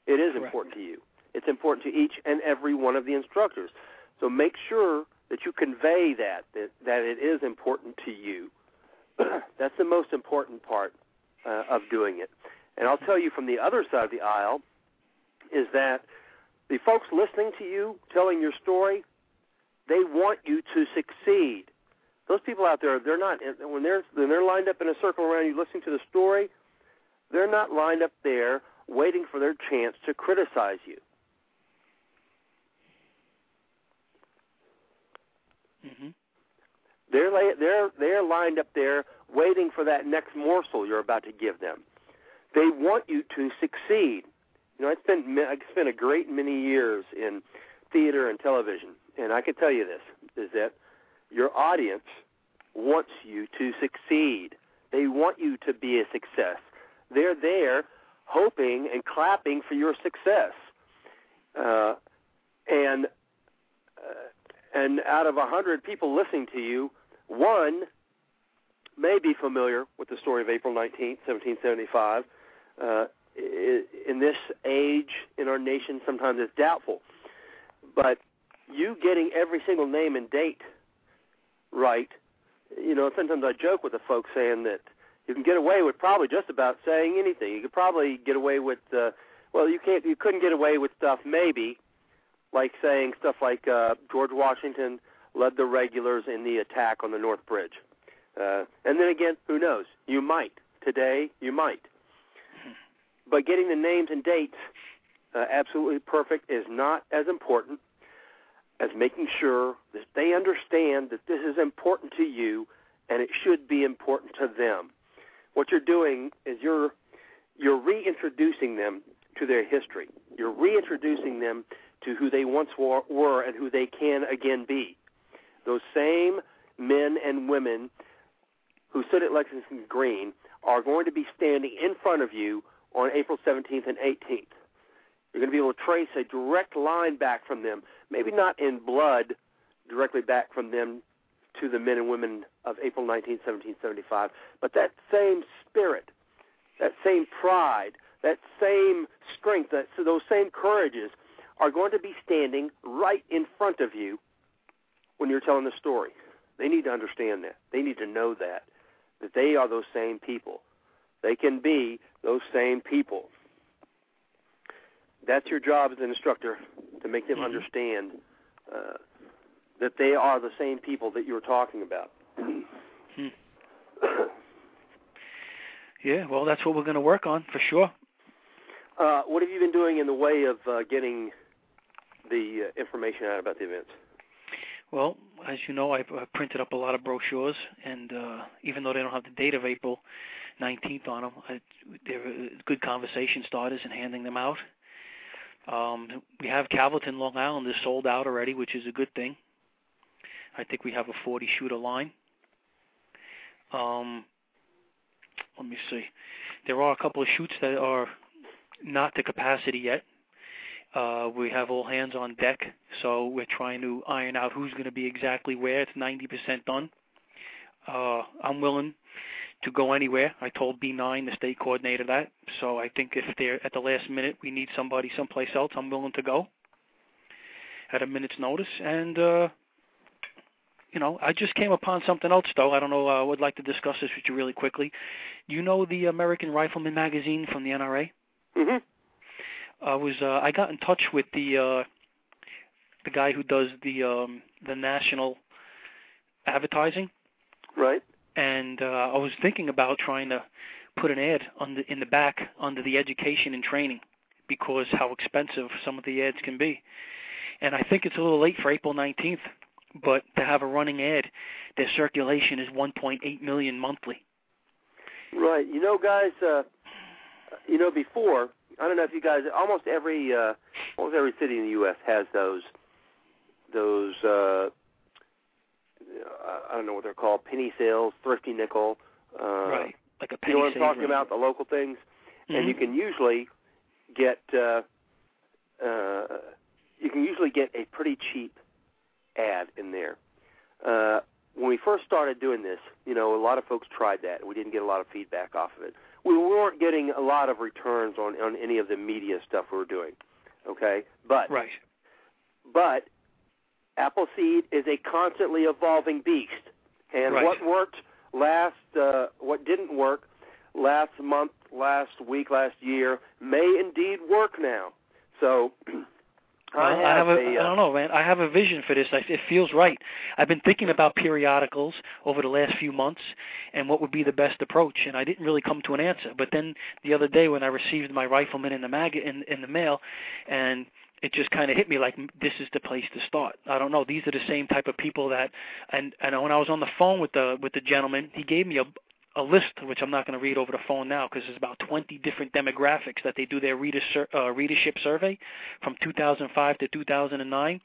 It is Correct. important to you. It's important to each and every one of the instructors. So make sure that you convey that that, that it is important to you. That's the most important part uh, of doing it. And I'll tell you from the other side of the aisle is that the folks listening to you telling your story, they want you to succeed. Those people out there, they're not when they're when they're lined up in a circle around you listening to the story, they're not lined up there waiting for their chance to criticize you. hmm They're la- they're they're lined up there waiting for that next morsel you're about to give them. They want you to succeed. You know, I spent I spent a great many years in theater and television, and I can tell you this: is that your audience wants you to succeed. They want you to be a success. They're there hoping and clapping for your success. Uh, and uh, and out of a hundred people listening to you, one may be familiar with the story of April 19th, 1775. Uh, in this age in our nation, sometimes it's doubtful. But you getting every single name and date right, you know, sometimes I joke with the folks saying that you can get away with probably just about saying anything. You could probably get away with, uh, well, you can't, you couldn't get away with stuff maybe like saying stuff like uh, George Washington led the regulars in the attack on the North Bridge. Uh, and then again, who knows? You might. Today, you might. But getting the names and dates uh, absolutely perfect is not as important as making sure that they understand that this is important to you and it should be important to them. What you're doing is you're you're reintroducing them to their history. You're reintroducing them to who they once were, were and who they can again be. Those same men and women who stood at Lexington Green are going to be standing in front of you on April 17th and 18th. You're going to be able to trace a direct line back from them, maybe not in blood directly back from them to the men and women of April 19, 1775, but that same spirit, that same pride, that same strength, that, so those same courages are going to be standing right in front of you when you're telling the story. They need to understand that. They need to know that, that they are those same people. They can be those same people. That's your job as an instructor to make them Mhm. understand uh, that they are the same people that you were talking about. Hmm. Yeah, well, that's what we're going to work on for sure. Uh, what have you been doing in the way of uh, getting the uh, information out about the events? Well, as you know, I've uh, printed up a lot of brochures, and uh, even though they don't have the date of April 19th on them, I, they're uh, good conversation starters in handing them out. Um, we have Calverton, Long Island is sold out already, which is a good thing. I think we have a 40 shooter line. Um, let me see. There are a couple of shoots that are not to capacity yet. Uh, we have all hands on deck, so we're trying to iron out who's going to be exactly where. It's 90% done. Uh, I'm willing to go anywhere. I told B9, the state coordinator, that. So I think if they're at the last minute, we need somebody someplace else. I'm willing to go at a minute's notice. And uh, you know, I just came upon something else, though. I don't know. I would like to discuss this with you really quickly. You know the American Rifleman magazine from the NRA? Mm-hmm. I was uh, I got in touch with the uh, the guy who does the um, the national advertising, Right. And uh, I was thinking about trying to put an ad on the, in the back under the education and training because how expensive some of the ads can be. And I think it's a little late for April 19th, but to have a running ad, their circulation is 1.8 million monthly. Right. You know, guys. Uh, you know, before I don't know if you guys. Almost every uh, almost every city in the U.S. has those those. Uh, I don't know what they're called. Penny sales, thrifty nickel. Uh, right. Like a penny you know what I'm talking about? The local things, and you Mhm. can usually get. Uh, uh, you can usually get a pretty cheap ad in there. Uh, when we first started doing this, you know, a lot of folks tried that. and We didn't get a lot of feedback off of it. We weren't getting a lot of returns on on any of the media stuff we were doing. Okay, but Right. but Appleseed is a constantly evolving beast, and Right. what worked last, uh, what didn't work last month, last week, last year may indeed work now. So I Well, have, a, a, I uh, don't know, man. I have a vision for this. I, it feels right. I've been thinking about periodicals over the last few months and what would be the best approach, and I didn't really come to an answer. But then the other day when I received my rifleman in the mag in, in the mail, and it just kind of hit me like this is the place to start. I don't know. These are the same type of people that, and and when I was on the phone with the with the gentleman, he gave me a a list which I'm not going to read over the phone now because there's about 20 different demographics that they do their reader sur- uh, readership survey from 2005 to 2009,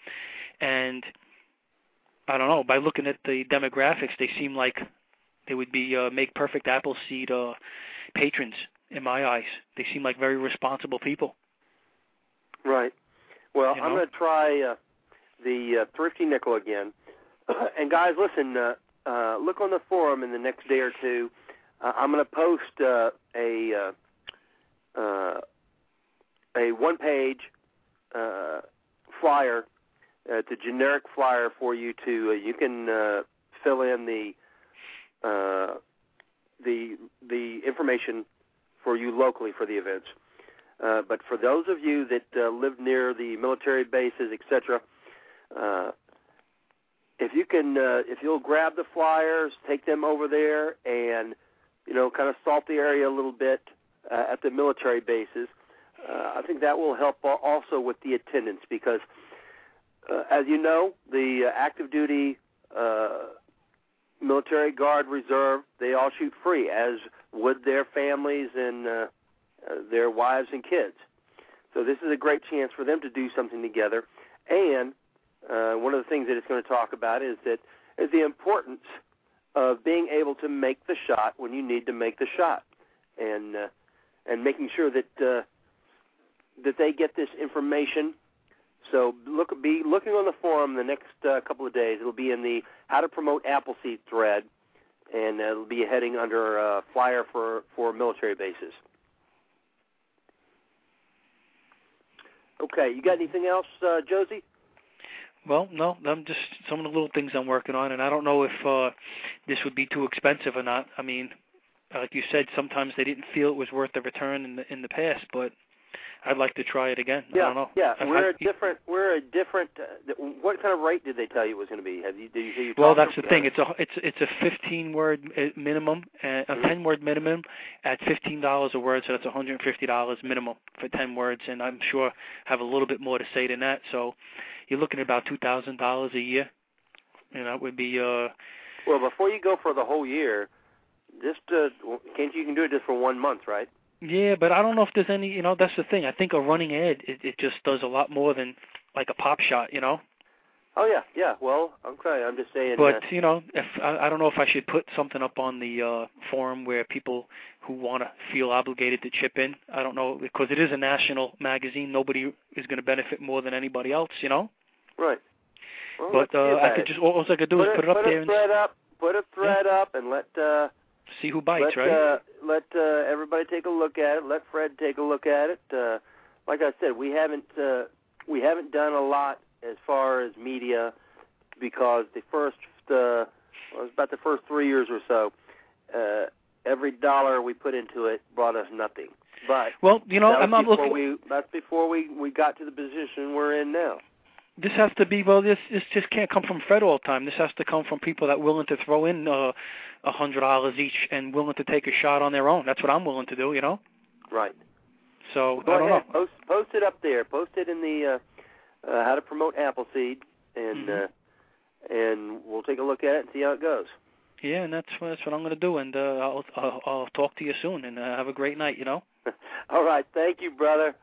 and I don't know. By looking at the demographics, they seem like they would be uh, make perfect Appleseed uh, patrons in my eyes. They seem like very responsible people. Right. Well, You I'm going to try uh, the uh, thrifty nickel again. and guys, listen. Uh, uh, look on the forum in the next day or two. Uh, I'm going to post uh, a uh, uh, a one-page uh, flyer. Uh, it's a generic flyer for you to. Uh, you can uh, fill in the uh, the the information for you locally for the events. Uh, but for those of you that uh, live near the military bases, etc., uh, if you can, uh, if you'll grab the flyers, take them over there, and you know, kind of salt the area a little bit uh, at the military bases, uh, I think that will help also with the attendance because, uh, as you know, the uh, active duty uh, military guard reserve they all shoot free, as would their families and. Uh, uh, their wives and kids. So this is a great chance for them to do something together. And uh, one of the things that it's going to talk about is that is the importance of being able to make the shot when you need to make the shot, and uh, and making sure that uh, that they get this information. So look, be looking on the forum the next uh, couple of days. It'll be in the how to promote Appleseed thread, and uh, it'll be heading under uh, flyer for for military bases. Okay, you got anything else, uh, Josie? Well, no, I'm just some of the little things I'm working on, and I don't know if uh, this would be too expensive or not. I mean, like you said, sometimes they didn't feel it was worth the return in the in the past, but I'd like to try it again. Yeah, I don't know. yeah. We're I- a different. We're a different. Uh, what kind of rate did they tell you it was going to be? Have you? Did you you? Well, that's the thing. It's a it's it's a 15 word uh, minimum, uh, a Mhm. 10 word minimum at 15 dollars a word, so that's 150 dollars minimum for 10 words, and I'm sure have a little bit more to say than that. So you're looking at about two thousand dollars a year, and that would be uh Well, before you go for the whole year, just uh, can't you can do it just for one month, right? Yeah, but I don't know if there's any. You know, that's the thing. I think a running ad it, it just does a lot more than like a pop shot. You know. Oh yeah, yeah. Well, okay. I'm just saying. But uh, you know, if I, I don't know if I should put something up on the uh, forum where people who want to feel obligated to chip in. I don't know because it is a national magazine. Nobody is going to benefit more than anybody else, you know. right. Well, But uh, I could just all I could do put is put it up put there a and thread up. Put a thread up and let uh, see who bites, let right? uh, let uh, everybody take a look at it. Let Fred take a look at it. Uh, like I said, we haven't uh, we haven't done a lot as far as media because the first uh, well, it was about the first three years or so. Uh, every dollar we put into it brought us nothing. But well, you know, I'm not looking. we that's before we we got to the position we're in now. This has to be well. This this just can't come from Fred all the time. This has to come from people that willing to throw in uh, a hundred dollars each and willing to take a shot on their own. That's what I'm willing to do, you know. Right. So Go I don't ahead. know. Post post it up there. Post it in the uh, uh, how to promote Appleseed and Mhm. uh, and we'll take a look at it and see how it goes. Yeah, and that's that's what I'm going to do, and uh, I'll, I'll I'll talk to you soon, and uh, have a great night. You know. All right, thank you, brother.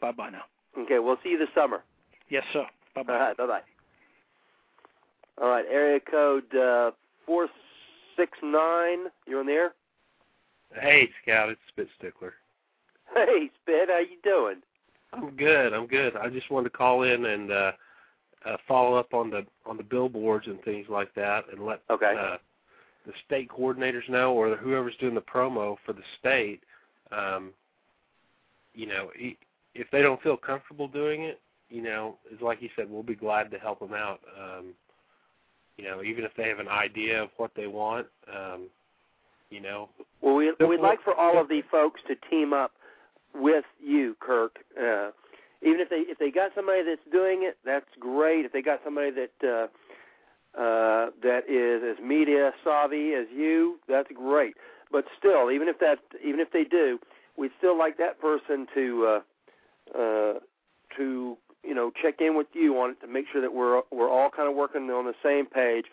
Bye bye now. Okay, we'll see you this summer. Yes, sir. Bye bye. All right, bye bye. All right, area code uh, four six nine. You on the air? Hey, Scout, it's Spit Stickler. Hey, Spit, how you doing? I'm good. I'm good. I just wanted to call in and uh, uh, follow up on the on the billboards and things like that, and let Okay. uh, the state coordinators know, or whoever's doing the promo for the state. Um, you know, i- if they don't feel comfortable doing it, you know, is like you said, we'll be glad to help them out. Um, you know, even if they have an idea of what they want, um, you know, Well, we, we'd like for all of the folks to team up with you, Kirk. Uh, even if they if they got somebody that's doing it, that's great. If they got somebody that uh, uh, that is as media savvy as you, that's great. But still, even if that even if they do, we'd still like that person to uh, uh, to you know check in with you on it to make sure that we're we're all kind of working on the same page.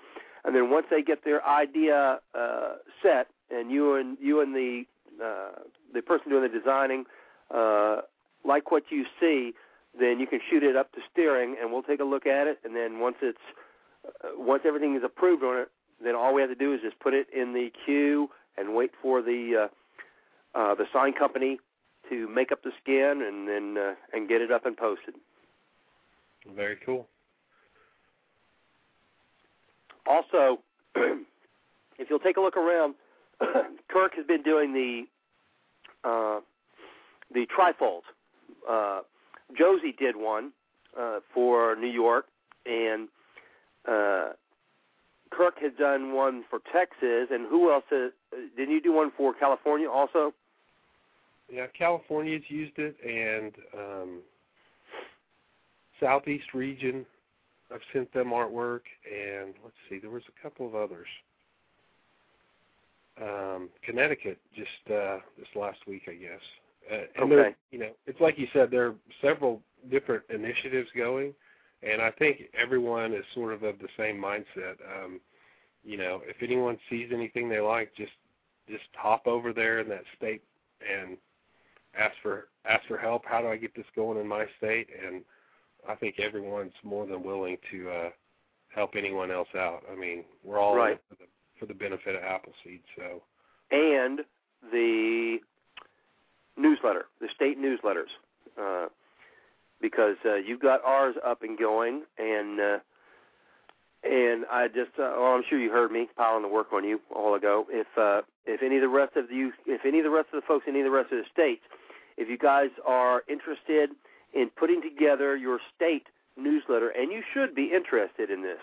And then once they get their idea uh, set, and you and you and the uh, the person doing the designing uh, like what you see, then you can shoot it up to steering, and we'll take a look at it. And then once it's uh, once everything is approved on it, then all we have to do is just put it in the queue and wait for the uh, uh, the sign company to make up the skin and then uh, and get it up and posted. Very cool. Also, if you'll take a look around, Kirk has been doing the uh, the trifolds. Uh, Josie did one uh, for New York, and uh, Kirk had done one for Texas. And who else? Has, didn't you do one for California also? Yeah, California's used it, and um, Southeast region. I've sent them artwork, and let's see, there was a couple of others. Um, Connecticut just uh, this last week, I guess. Uh, and Okay. you know, it's like you said, there are several different initiatives going, and I think everyone is sort of of the same mindset. Um, you know, if anyone sees anything they like, just just hop over there in that state and ask for ask for help. How do I get this going in my state? And I think everyone's more than willing to uh, help anyone else out. I mean, we're all in it for the for the benefit of Appleseed. So and the newsletter, the state newsletters, uh, because uh, you've got ours up and going, and uh, and I just, uh, well, I'm sure you heard me piling the work on you a while ago. If uh, if any of the rest of you, if any of the rest of the folks, in any of the rest of the states, if you guys are interested in putting together your state newsletter, and you should be interested in this,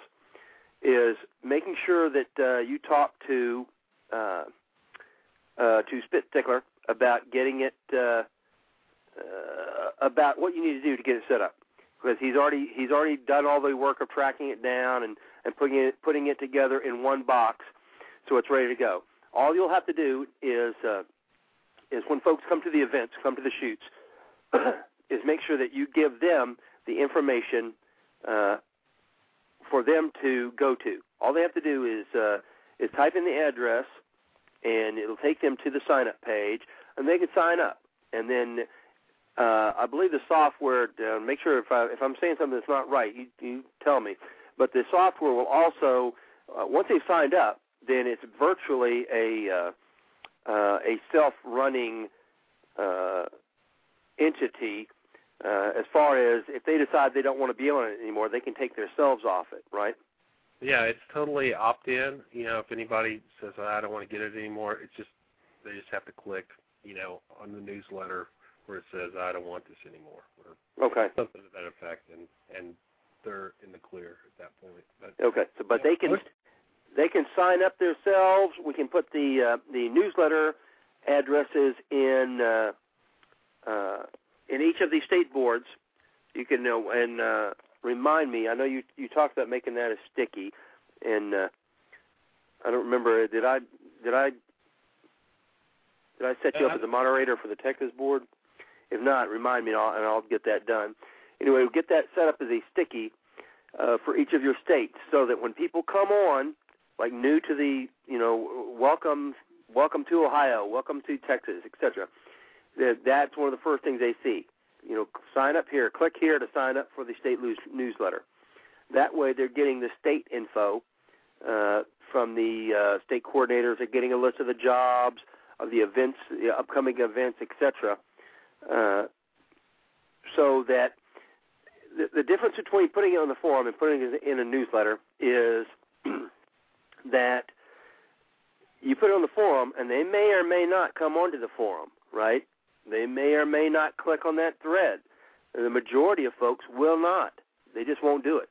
is making sure that uh, you talk to uh, uh, to Spit Stickler about getting it uh, uh, about what you need to do to get it set up because he's already he's already done all the work of tracking it down and and putting it putting it together in one box so it's ready to go. All you'll have to do is uh, is when folks come to the events, come to the shoots, is make sure that you give them the information uh, for them to go to. All they have to do is uh, is type in the address, and it'll take them to the sign up page, and they can sign up. And then uh, I believe the software. Uh, make sure if I, if I'm saying something that's not right, you, you tell me. But the software will also, uh, once they've signed up, then it's virtually a uh, uh, a self-running uh, entity. Uh, as far as if they decide they don't want to be on it anymore, they can take themselves off it, right? yeah, it's totally opt in. You know, if anybody says "Oh, I don't want to get it anymore, it's just they just have to click, you know, on the newsletter where it says I don't want this anymore or Okay. something to that effect, and and they're in the clear at that point. But Okay. So, but they can they can sign up themselves. We can put the uh, the newsletter addresses in uh, uh, in each of these state boards. You can know and uh, remind me. I know you you talked about making that a sticky, and uh, I don't remember. Did I did I did I set you up Uh, as a moderator for the Texas board? If not, remind me, and I'll, and I'll get that done. Anyway, we'll get that set up as a sticky. uh, for each of your states, so that when people come on, like new to the, you know, welcome, welcome to Ohio, welcome to Texas, etc. That that's one of the first things they see. You know, sign up here, click here to sign up for the state newsletter. That way, they're getting the state info uh, from the uh, state coordinators. They're getting a list of the jobs, of the events, the upcoming events, etc. Uh, so that the, the difference between putting it on the forum and putting it in a newsletter is that you put it on the forum, and they may or may not come onto the forum, right? They may or may not click on that thread. The majority of folks will not. They just won't do it.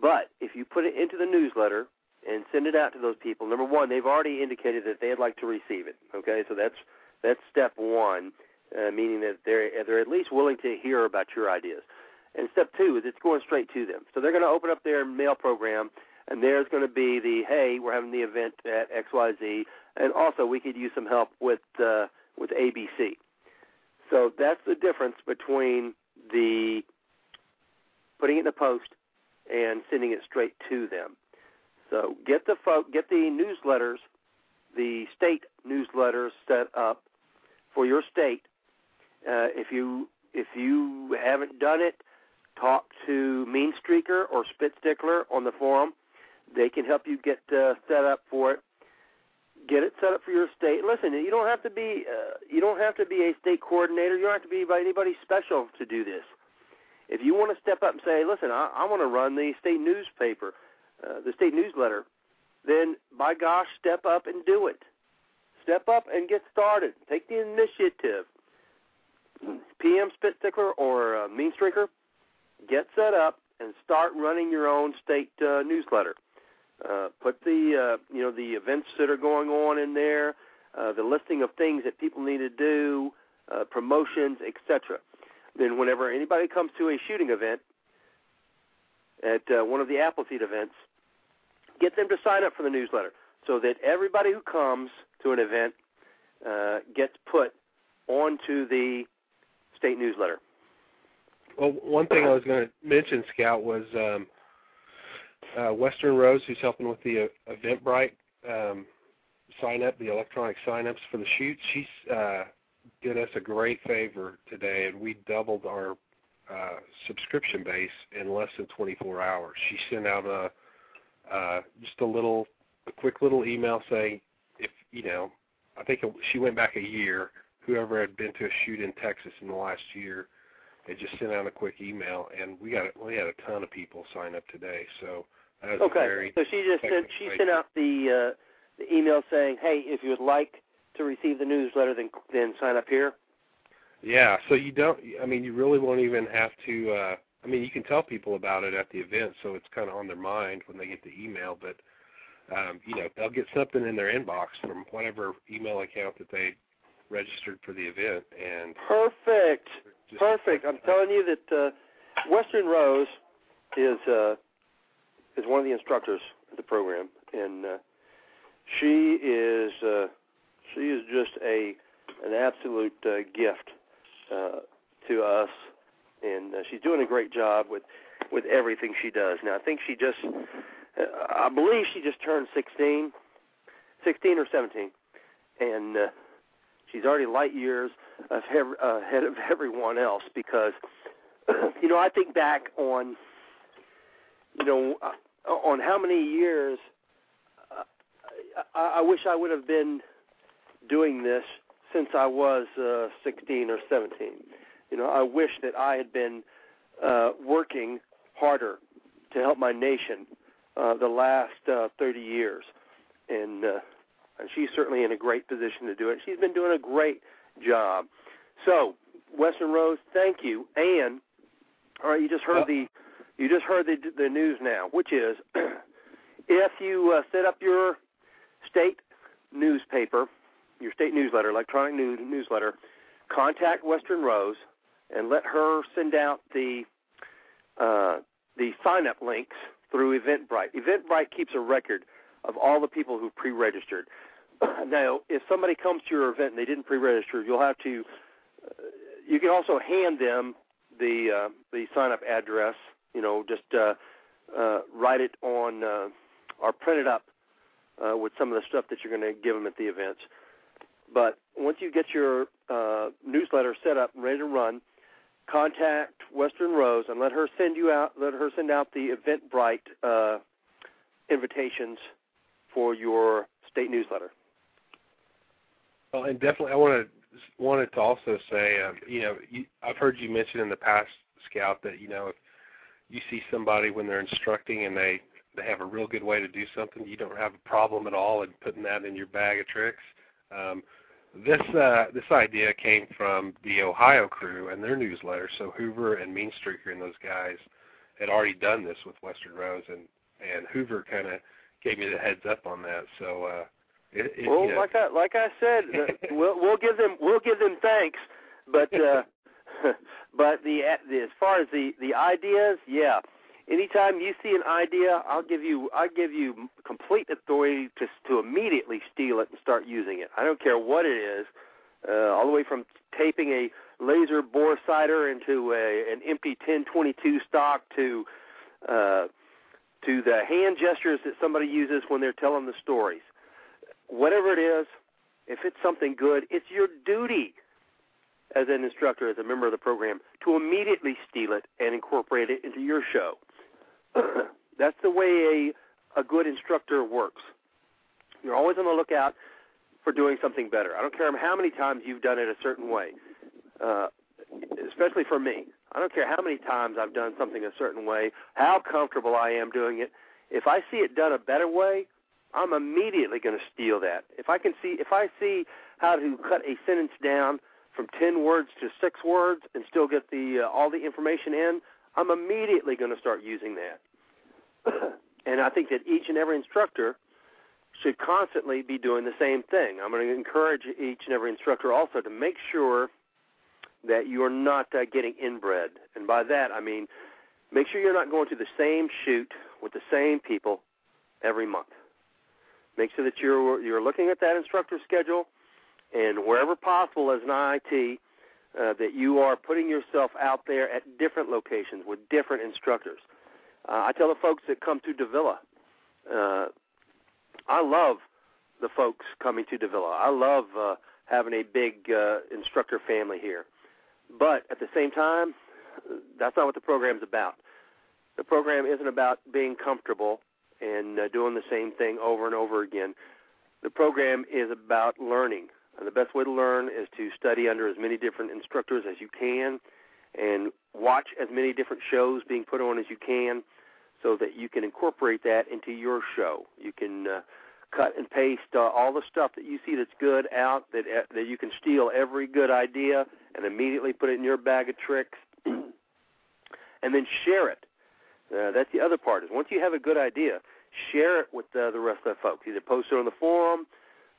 But if you put it into the newsletter and send it out to those people, number one, they've already indicated that they'd like to receive it. Okay, so that's that's step one, uh, meaning that they're they're at least willing to hear about your ideas. And step two is it's going straight to them. So they're going to open up their mail program, and there's going to be the hey, we're having the event at X Y Z, and also we could use some help with uh, with ABC. So that's the difference between the putting it in the post and sending it straight to them. So get the folk, get the newsletters, the state newsletters set up for your state. Uh, if you if you haven't done it, talk to Mean Streaker or Spit Stickler on the forum. They can help you get uh, set up for it. Get it set up for your state. Listen, you don't have to be uh, you don't have to be a state coordinator. You don't have to be anybody special to do this. If you want to step up and say, "Listen, I, I want to run the state newspaper, uh, the state newsletter," then by gosh, step up and do it. Step up and get started. Take the initiative. PM Spit Stickler or uh, Mean Streaker, get set up and start running your own state uh, newsletter. Uh, put the uh, you know the events that are going on in there, uh, the listing of things that people need to do, uh, promotions, etc. Then, whenever anybody comes to a shooting event at uh, one of the Appleseed events, get them to sign up for the newsletter so that everybody who comes to an event uh, gets put onto the state newsletter. Well, one thing I was going to mention, Scout, was um, uh, Western Rose, who's helping with the uh, Eventbrite um, sign up, the electronic sign ups for the shoot. She's uh, did us a great favor today, and we doubled our uh, subscription base in less than 24 hours. She sent out a uh, just a little, a quick little email saying, if you know, I think she went back a year. Whoever had been to a shoot in Texas in the last year they just sent out a quick email, and we got we had a ton of people sign up today. So that was okay. very so she just sent she sent out the uh, the email saying, "Hey, if you would like to receive the newsletter, then then sign up here." Yeah. So you don't. I mean, you really won't even have to. uh I mean, you can tell people about it at the event, so it's kind of on their mind when they get the email. But um, you know, they'll get something in their inbox from whatever email account that they registered for the event. And perfect. Perfect. I'm telling you that uh, Western Rose is uh, is one of the instructors of the program, and uh, she is uh, she is just a an absolute uh, gift uh, to us, and uh, she's doing a great job with with everything she does. Now, I think she just uh, I believe she just turned 16, 16 or 17, and uh, she's already light years ahead of everyone else because you know I think back on you know uh, on how many years uh, I, I wish I would have been doing this since I was uh, 16 or 17. You know, I wish that I had been uh, working harder to help my nation uh, the last uh, 30 years, and uh, and she's certainly in a great position to do it. She's been doing a great job. So, Western Rose, thank you. And all right, you just heard the you just heard the the news now, which is if you uh, set up your state newspaper, your state newsletter, electronic news newsletter, contact Western Rose and let her send out the uh, the sign up links through Eventbrite. Eventbrite keeps a record of all the people who pre-registered. now, if somebody comes to your event and they didn't pre-register, you'll have to. Uh, you can also hand them the uh, the sign-up address. You know, just uh, uh, write it on uh, or print it up uh, with some of the stuff that you're going to give them at the events. But once you get your uh, newsletter set up and ready to run, contact Western Rose and let her send you out. Let her send out the Eventbrite uh, invitations for your state newsletter. Well, and definitely, I want wanted to also say, um, you know, you, I've heard you mention in the past, Scout, that you know if you see somebody when they're instructing and they they have a real good way to do something, you don't have a problem at all in putting that in your bag of tricks. Um, this uh, this idea came from the Ohio crew and their newsletter. So Hoover and Mean Streaker and those guys had already done this with Western Rose, and and Hoover kind of gave me the heads up on that. So uh, it, it, well, know. like I like I said, we'll we'll give them we'll give them thanks, but uh, but the, the as far as the the ideas, yeah. Anytime you see an idea, I'll give you I give you complete authority to to immediately steal it and start using it. I don't care what it is, uh, all the way from taping a laser bore sighter into a, an empty 1022 stock to uh, to the hand gestures that somebody uses when they're telling the stories whatever it is, if it's something good, it's your duty as an instructor, as a member of the program, to immediately steal it and incorporate it into your show. That's the way a, a good instructor works. You're always on the lookout for doing something better. I don't care how many times you've done it a certain way, uh, especially for me. I don't care how many times I've done something a certain way, how comfortable I am doing it. If I see it done a better way, I'm immediately going to steal that. If I can see, if I see how to cut a sentence down from ten words to six words and still get the uh, all the information in, I'm immediately going to start using that. and I think that each and every instructor should constantly be doing the same thing. I'm going to encourage each and every instructor also to make sure that you're not uh, getting inbred. And by that, I mean make sure you're not going to the same shoot with the same people every month. Make sure that you're you're looking at that instructor schedule, and wherever possible as an IIT, uh, that you are putting yourself out there at different locations with different instructors. Uh, I tell the folks that come to Davila, uh, I love the folks coming to Davila. I love uh, having a big uh, instructor family here. But at the same time, that's not what the program's about. The program isn't about being comfortable and uh, doing the same thing over and over again. The program is about learning. And the best way to learn is to study under as many different instructors as you can and watch as many different shows being put on as you can so that you can incorporate that into your show. You can uh, cut and paste uh, all the stuff that you see that's good out that uh, that you can steal every good idea and immediately put it in your bag of tricks and then share it uh, that's the other part. Is once you have a good idea, share it with uh, the rest of the folks. Either post it on the forum,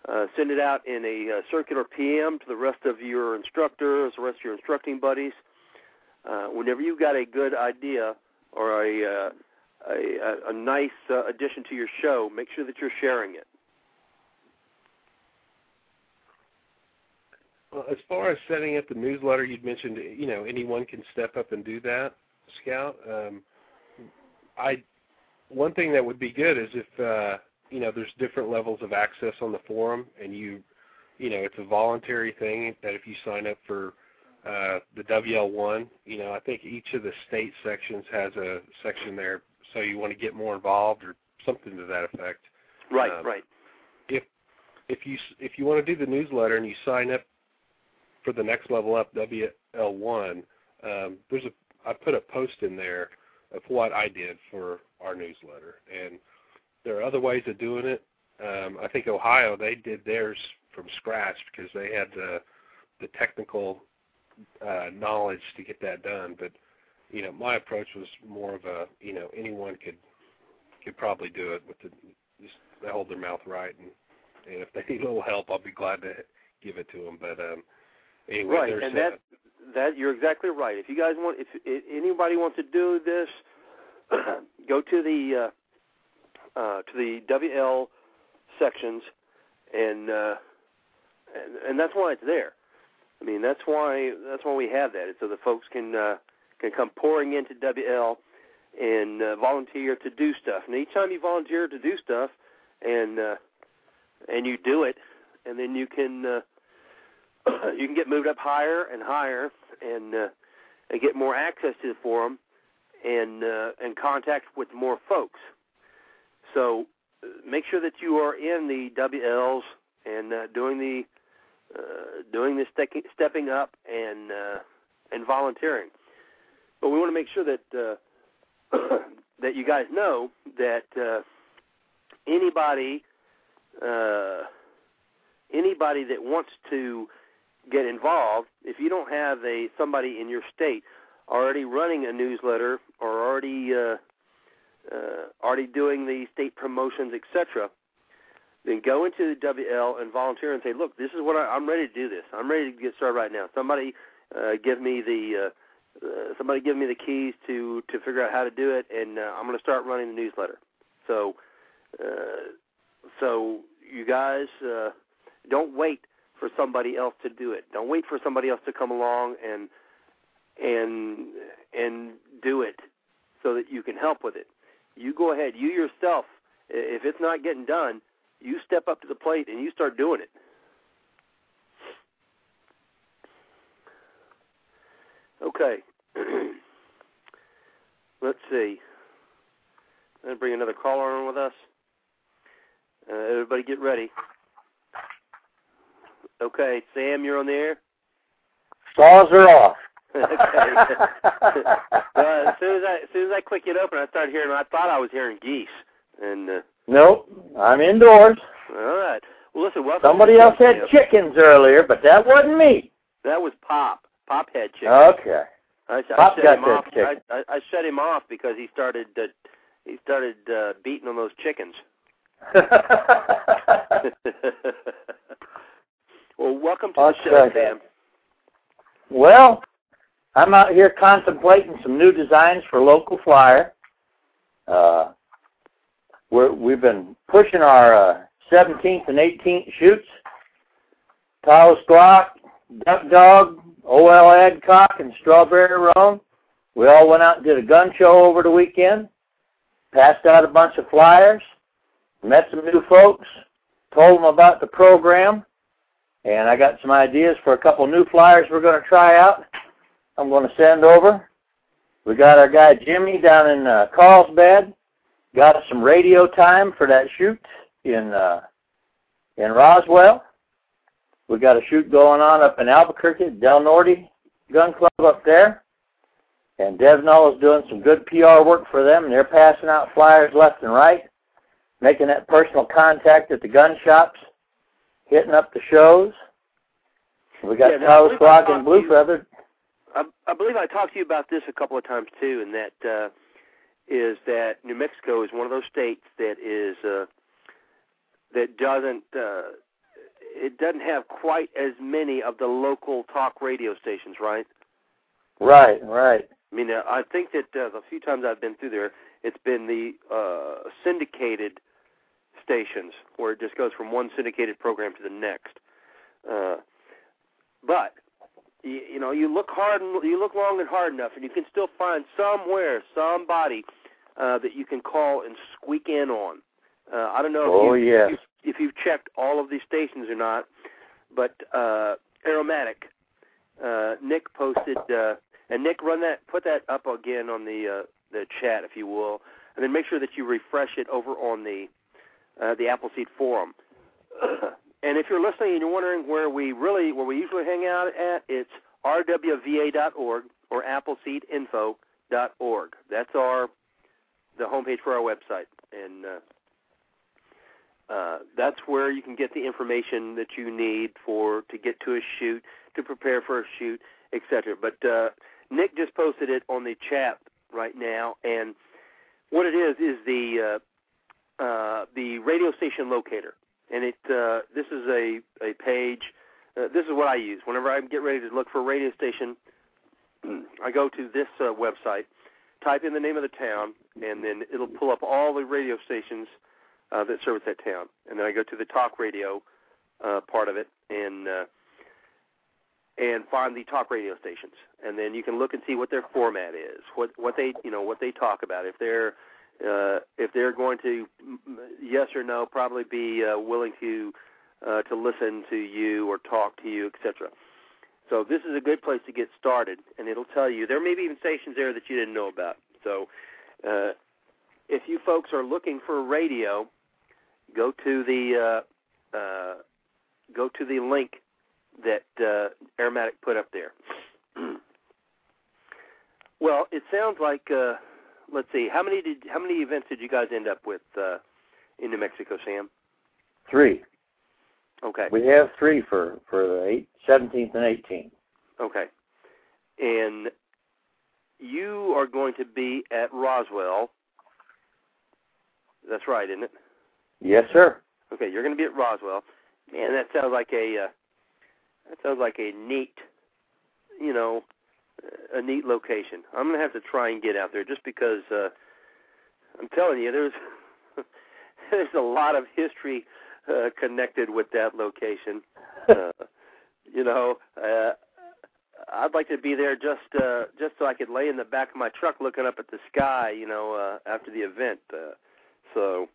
uh, send it out in a uh, circular PM to the rest of your instructors, the rest of your instructing buddies. Uh, whenever you've got a good idea or a uh, a, a nice uh, addition to your show, make sure that you're sharing it. Well, as far as setting up the newsletter, you'd mentioned you know anyone can step up and do that, Scout. Um, I one thing that would be good is if uh, you know there's different levels of access on the forum, and you you know it's a voluntary thing that if you sign up for uh, the WL1, you know I think each of the state sections has a section there, so you want to get more involved or something to that effect. Right, um, right. If if you if you want to do the newsletter and you sign up for the next level up WL1, um, there's a I put a post in there of what I did for our newsletter. And there are other ways of doing it. Um, I think Ohio they did theirs from scratch because they had the the technical uh, knowledge to get that done. But you know, my approach was more of a you know anyone could could probably do it with the just they hold their mouth right and and if they need a little help, I'll be glad to give it to them. But um, anyway, right, and that that you're exactly right. If you guys want, if, if anybody wants to do this, go to the uh, uh, to the WL sections, and uh, and and that's why it's there. I mean, that's why that's why we have that, it's so the folks can uh, can come pouring into WL and uh, volunteer to do stuff. And each time you volunteer to do stuff, and uh, and you do it, and then you can uh, you can get moved up higher and higher, and uh, and get more access to the forum, and uh, and contact with more folks. So uh, make sure that you are in the WLs and uh, doing the uh, doing the ste- stepping up and uh, and volunteering. But we want to make sure that uh, that you guys know that uh, anybody uh, anybody that wants to get involved, if you don't have a somebody in your state already running a newsletter or already uh, uh, already doing the state promotions, etc., then go into the WL and volunteer and say, "Look, this is what I, I'm ready to do. This. I'm ready to get started right now. Somebody uh, give me the uh, uh, somebody give me the keys to to figure out how to do it, and uh, I'm going to start running the newsletter." So, uh, so you guys uh, don't wait for somebody else to do it. Don't wait for somebody else to come along and and and do it so that you can help with it. You go ahead. You yourself, if it's not getting done, you step up to the plate and you start doing it. Okay. Let's see. To bring another caller on with us. Uh, everybody get ready. Okay, Sam, you're on the air. Saws are off. okay. uh, as soon as I as soon as I click it open, I started hearing. I thought I was hearing geese. And uh, nope, I'm indoors. All right. Well, listen. Welcome Somebody else had chickens earlier, but that wasn't me. That was Pop. Pop had chickens. Okay. I, Pop I shut got him that off. chicken. I, I, I shut him off because he started uh, he started uh, beating on those chickens. well, welcome to I'll the show, Sam. well, I'm out here contemplating some new designs for local flyer. Uh, we're, we've been pushing our uh, 17th and 18th shoots. Taos Glock, Duck Dog, OL Adcock, and Strawberry Roan. We all went out and did a gun show over the weekend. Passed out a bunch of flyers. Met some new folks. Told them about the program. And I got some ideas for a couple new flyers we're going to try out. I'm going to send over. We got our guy Jimmy down in uh, Carlsbad. Got some radio time for that shoot in uh, in Roswell. We got a shoot going on up in Albuquerque, Del Norte Gun Club up there. And Devnall is doing some good PR work for them, they're passing out flyers left and right, making that personal contact at the gun shops, hitting up the shows. We got Yeah, now, I Taos believe I Glock talked and Blue Feather. I, I believe I talked to you about this a couple of times too, and that uh, is that New Mexico is one of those states that is uh, that doesn't uh, it doesn't have quite as many of the local talk radio stations, right? Right, right. I mean, uh, I think that uh, the few times I've been through there, it's been the uh, syndicated stations where it just goes from one syndicated program to the next. Uh, but you, you know, you look hard and you look long and hard enough, and you can still find somewhere somebody uh, that you can call and squeak in on. Uh, I don't know if Oh, you, yes. if, you, if you've checked all of these stations or not, but uh, Aromatic, uh, Nick posted, uh, and Nick, run that, put that up again on the uh, the chat if you will, and then make sure that you refresh it over on the uh, the Appleseed forum. and if you're listening and you're wondering where we really, where we usually hang out at, it's rwva.org or appleseedinfo.org. That's our the homepage for our website, and uh, uh, that's where you can get the information that you need for to get to a shoot, to prepare for a shoot, etc. But uh, Nick just posted it on the chat right now, and what it is is the uh, the radio station locator, and it uh, this is a a page. Uh, this is what I use whenever I get ready to look for a radio station. I go to this uh, website, type in the name of the town, and then it'll pull up all the radio stations uh, that service that town. And then I go to the talk radio uh, part of it, and uh, and find the talk radio stations, and then you can look and see what their format is, what what they you know what they talk about. If they're uh, if they're going to yes or no, probably be uh, willing to uh, to listen to you or talk to you, etc. So this is a good place to get started, and it'll tell you there may be even stations there that you didn't know about. So uh, if you folks are looking for a radio, go to the uh, uh, go to the link that uh, Aromatic put up there. well, it sounds like uh, let's see, how many did how many events did you guys end up with uh, in New Mexico, Sam? Three. Okay. We have three for for the eight, 17th and 18th. Okay. And you are going to be at Roswell. That's right, isn't it? Yes, sir. Okay, you're going to be at Roswell. Man, that sounds like a uh, that sounds like a neat, you know, a neat location. I'm going to have to try and get out there just because uh, I'm telling you, there's there's a lot of history uh, connected with that location. Uh, you know, uh, I'd like to be there just uh, just so I could lay in the back of my truck looking up at the sky. You know, uh, after the event. Uh, so.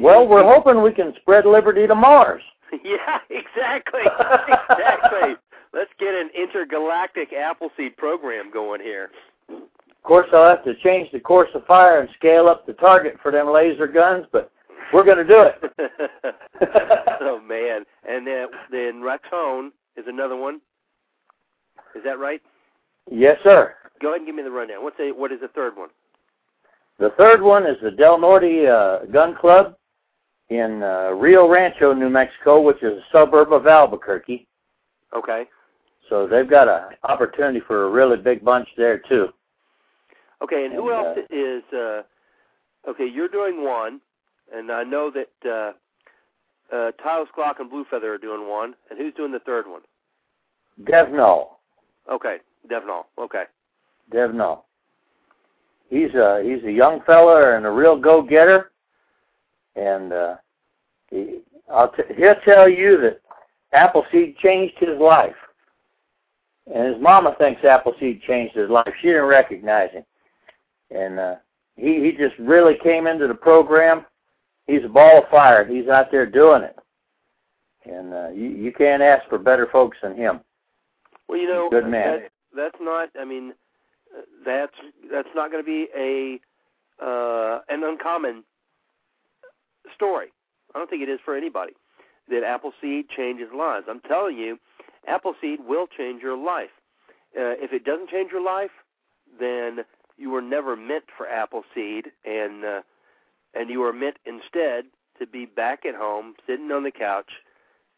Well, we're hoping we can spread liberty to Mars. Yeah, exactly. exactly. Let's get an intergalactic Appleseed program going here. Of course, I'll have to change the course of fire and scale up the target for them laser guns, but we're going to do it. oh man! And then then Raton is another one. Is that right? Yes, sir. Go ahead and give me the rundown. What's the what is the third one? The third one is the Del Norte uh, Gun Club in uh, Rio Rancho, New Mexico, which is a suburb of Albuquerque. Okay. So they've got an opportunity for a really big bunch there too. Okay, and who And, else is? Uh, okay, you're doing one, and I know that uh, uh, Taos Glock and Blue Feather are doing one, and who's doing the third one? Devnall. Okay, Devnall. Okay. Devnall. He's a he's a young fella and a real go getter, and uh, he, I'll t- he'll tell you that Appleseed changed his life, and his mama thinks Appleseed changed his life. She didn't recognize him, and uh, he he just really came into the program. He's a ball of fire. He's out there doing it, and uh, you you can't ask for better folks than him. Well, you know, Good man. That, that's not. I mean, uh, that's that's not going to be a uh, an uncommon story. I don't think it is for anybody that Appleseed changes lives. I'm telling you, Appleseed will change your life. Uh, if it doesn't change your life, then you were never meant for Appleseed, and uh, and you were meant instead to be back at home, sitting on the couch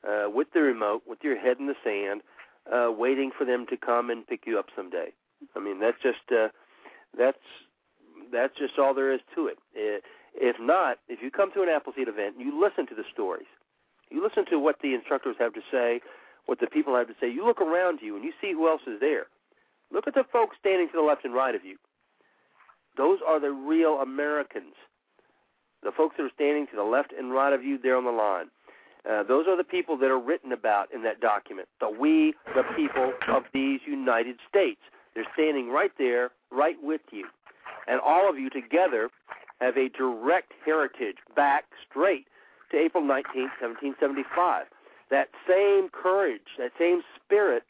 uh, with the remote, with your head in the sand, uh, waiting for them to come and pick you up someday. I mean, that's just uh, that's that's just all there is to it. Uh, If not, if you come to an Appleseed event you listen to the stories, you listen to what the instructors have to say, what the people have to say. You look around you and you see who else is there. Look at the folks standing to the left and right of you. Those are the real Americans. The folks that are standing to the left and right of you there on the line. Uh, those are the people that are written about in that document. The we, the people of these United States. They're standing right there, right with you. And all of you together have a direct heritage back straight to April 19, 1775. That same courage, that same spirit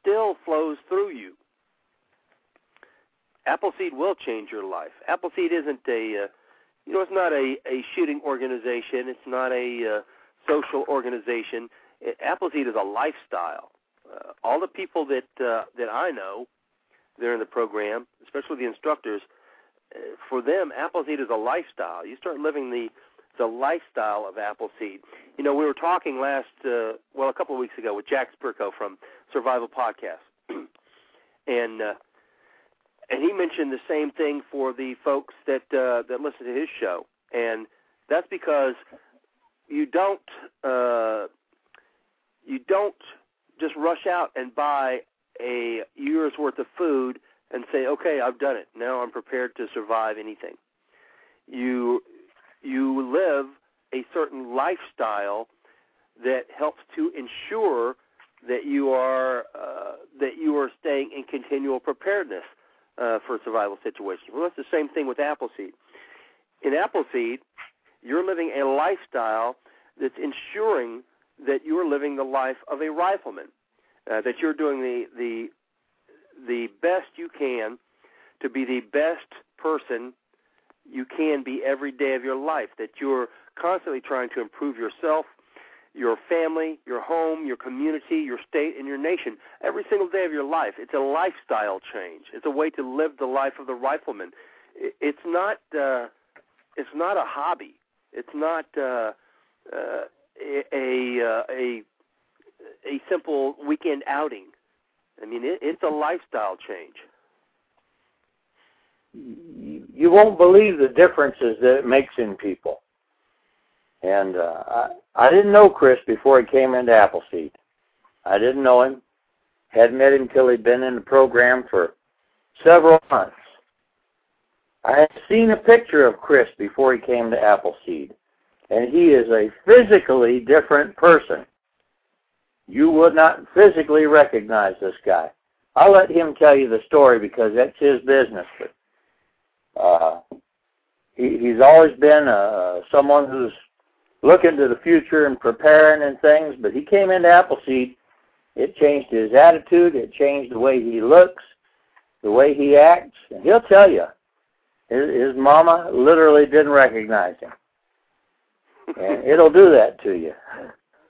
still flows through you. Appleseed will change your life. Appleseed isn't a, uh, you know, it's not a, a shooting organization. It's not a uh, social organization. It, Appleseed is a lifestyle. Uh, all the people that uh, that I know, they're in the program, especially the instructors. Uh, for them, Appleseed is a lifestyle. You start living the the lifestyle of Appleseed. You know, we were talking last, uh, well, a couple of weeks ago with Jack Spirko from Survival Podcast, and uh, and he mentioned the same thing for the folks that uh, that listen to his show, and that's because you don't uh, you don't just rush out and buy a year's worth of food and say, okay, I've done it. Now I'm prepared to survive anything. You you live a certain lifestyle that helps to ensure that you are uh, that you are staying in continual preparedness uh, for survival situations. Well, that's the same thing with Appleseed. In Appleseed, you're living a lifestyle that's ensuring that you're living the life of a rifleman, uh, that you're doing the the the best you can to be the best person you can be every day of your life, that you're constantly trying to improve yourself, your family, your home, your community, your state, and your nation every single day of your life. It's a lifestyle change. It's a way to live the life of the rifleman. It's not. Uh, it's not a hobby. It's not uh, uh, a a, a a simple weekend outing. I mean, it, it's a lifestyle change. You won't believe the differences that it makes in people. And uh, I, I didn't know Chris before he came into Appleseed. I didn't know him. Hadn't met him till he'd been in the program for several months. I had seen a picture of Chris before he came to Appleseed, and he is a physically different person. You would not physically recognize this guy. I'll let him tell you the story because that's his business. But uh, he, he's always been uh, someone who's looking to the future and preparing and things. But he came into Appleseed. It changed his attitude. It changed the way he looks, the way he acts. And he'll tell you, his, his mama literally didn't recognize him. And it'll do that to you.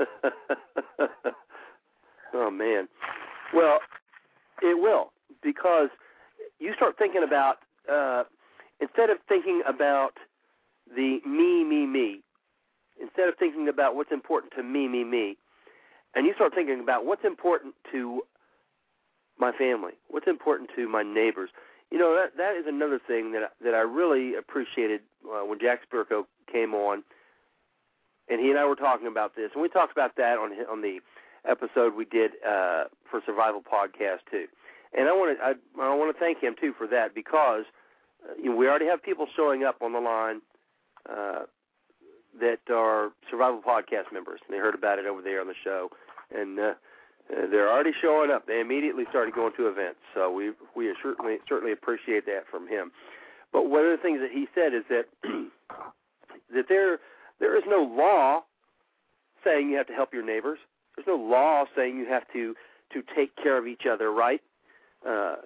oh man. Well, it will because you start thinking about uh, instead of thinking about the me, me, me, instead of thinking about what's important to me, me, me, and you start thinking about what's important to my family, what's important to my neighbors. You know that that is another thing that that I really appreciated uh, when Jack Spirko came on, and he and I were talking about this, and we talked about that on on the episode we did uh, for Survival Podcast too. And I want to I, I want to thank him too for that because we already have people showing up on the line uh, that are Survival Podcast members. They heard about it over there on the show, and uh, uh, they're already showing up. They immediately started going to events, so we we certainly certainly appreciate that from him. But one of the things that he said is that that there there is no law saying you have to help your neighbors. There's no law saying you have to to take care of each other, right? Uh,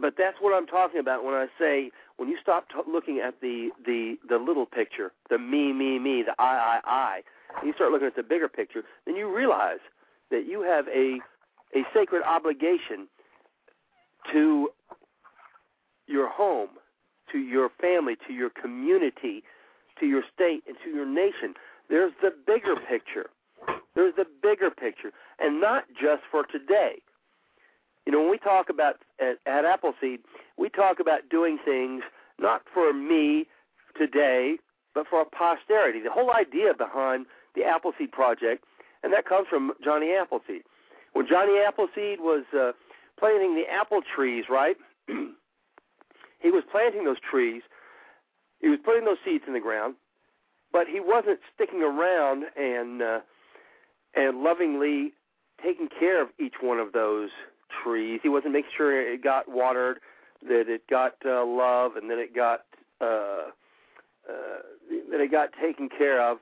but that's what I'm talking about when I say when you stop t- looking at the the the little picture, the me me me, the I I I, and you start looking at the bigger picture, then you realize that you have a a sacred obligation to your home, to your family, to your community, to your state, and to your nation. There's the bigger picture. There's the bigger picture, and not just for today. You know, when we talk about at, at Appleseed, we talk about doing things not for me today, but for posterity. The whole idea behind the Appleseed project, and that comes from Johnny Appleseed. When Johnny Appleseed was uh, planting the apple trees, right? he was planting those trees. He was putting those seeds in the ground, but he wasn't sticking around and uh, and lovingly taking care of each one of those trees. He wasn't making sure it got watered, that it got uh, love, and that it got uh, uh, that it got taken care of,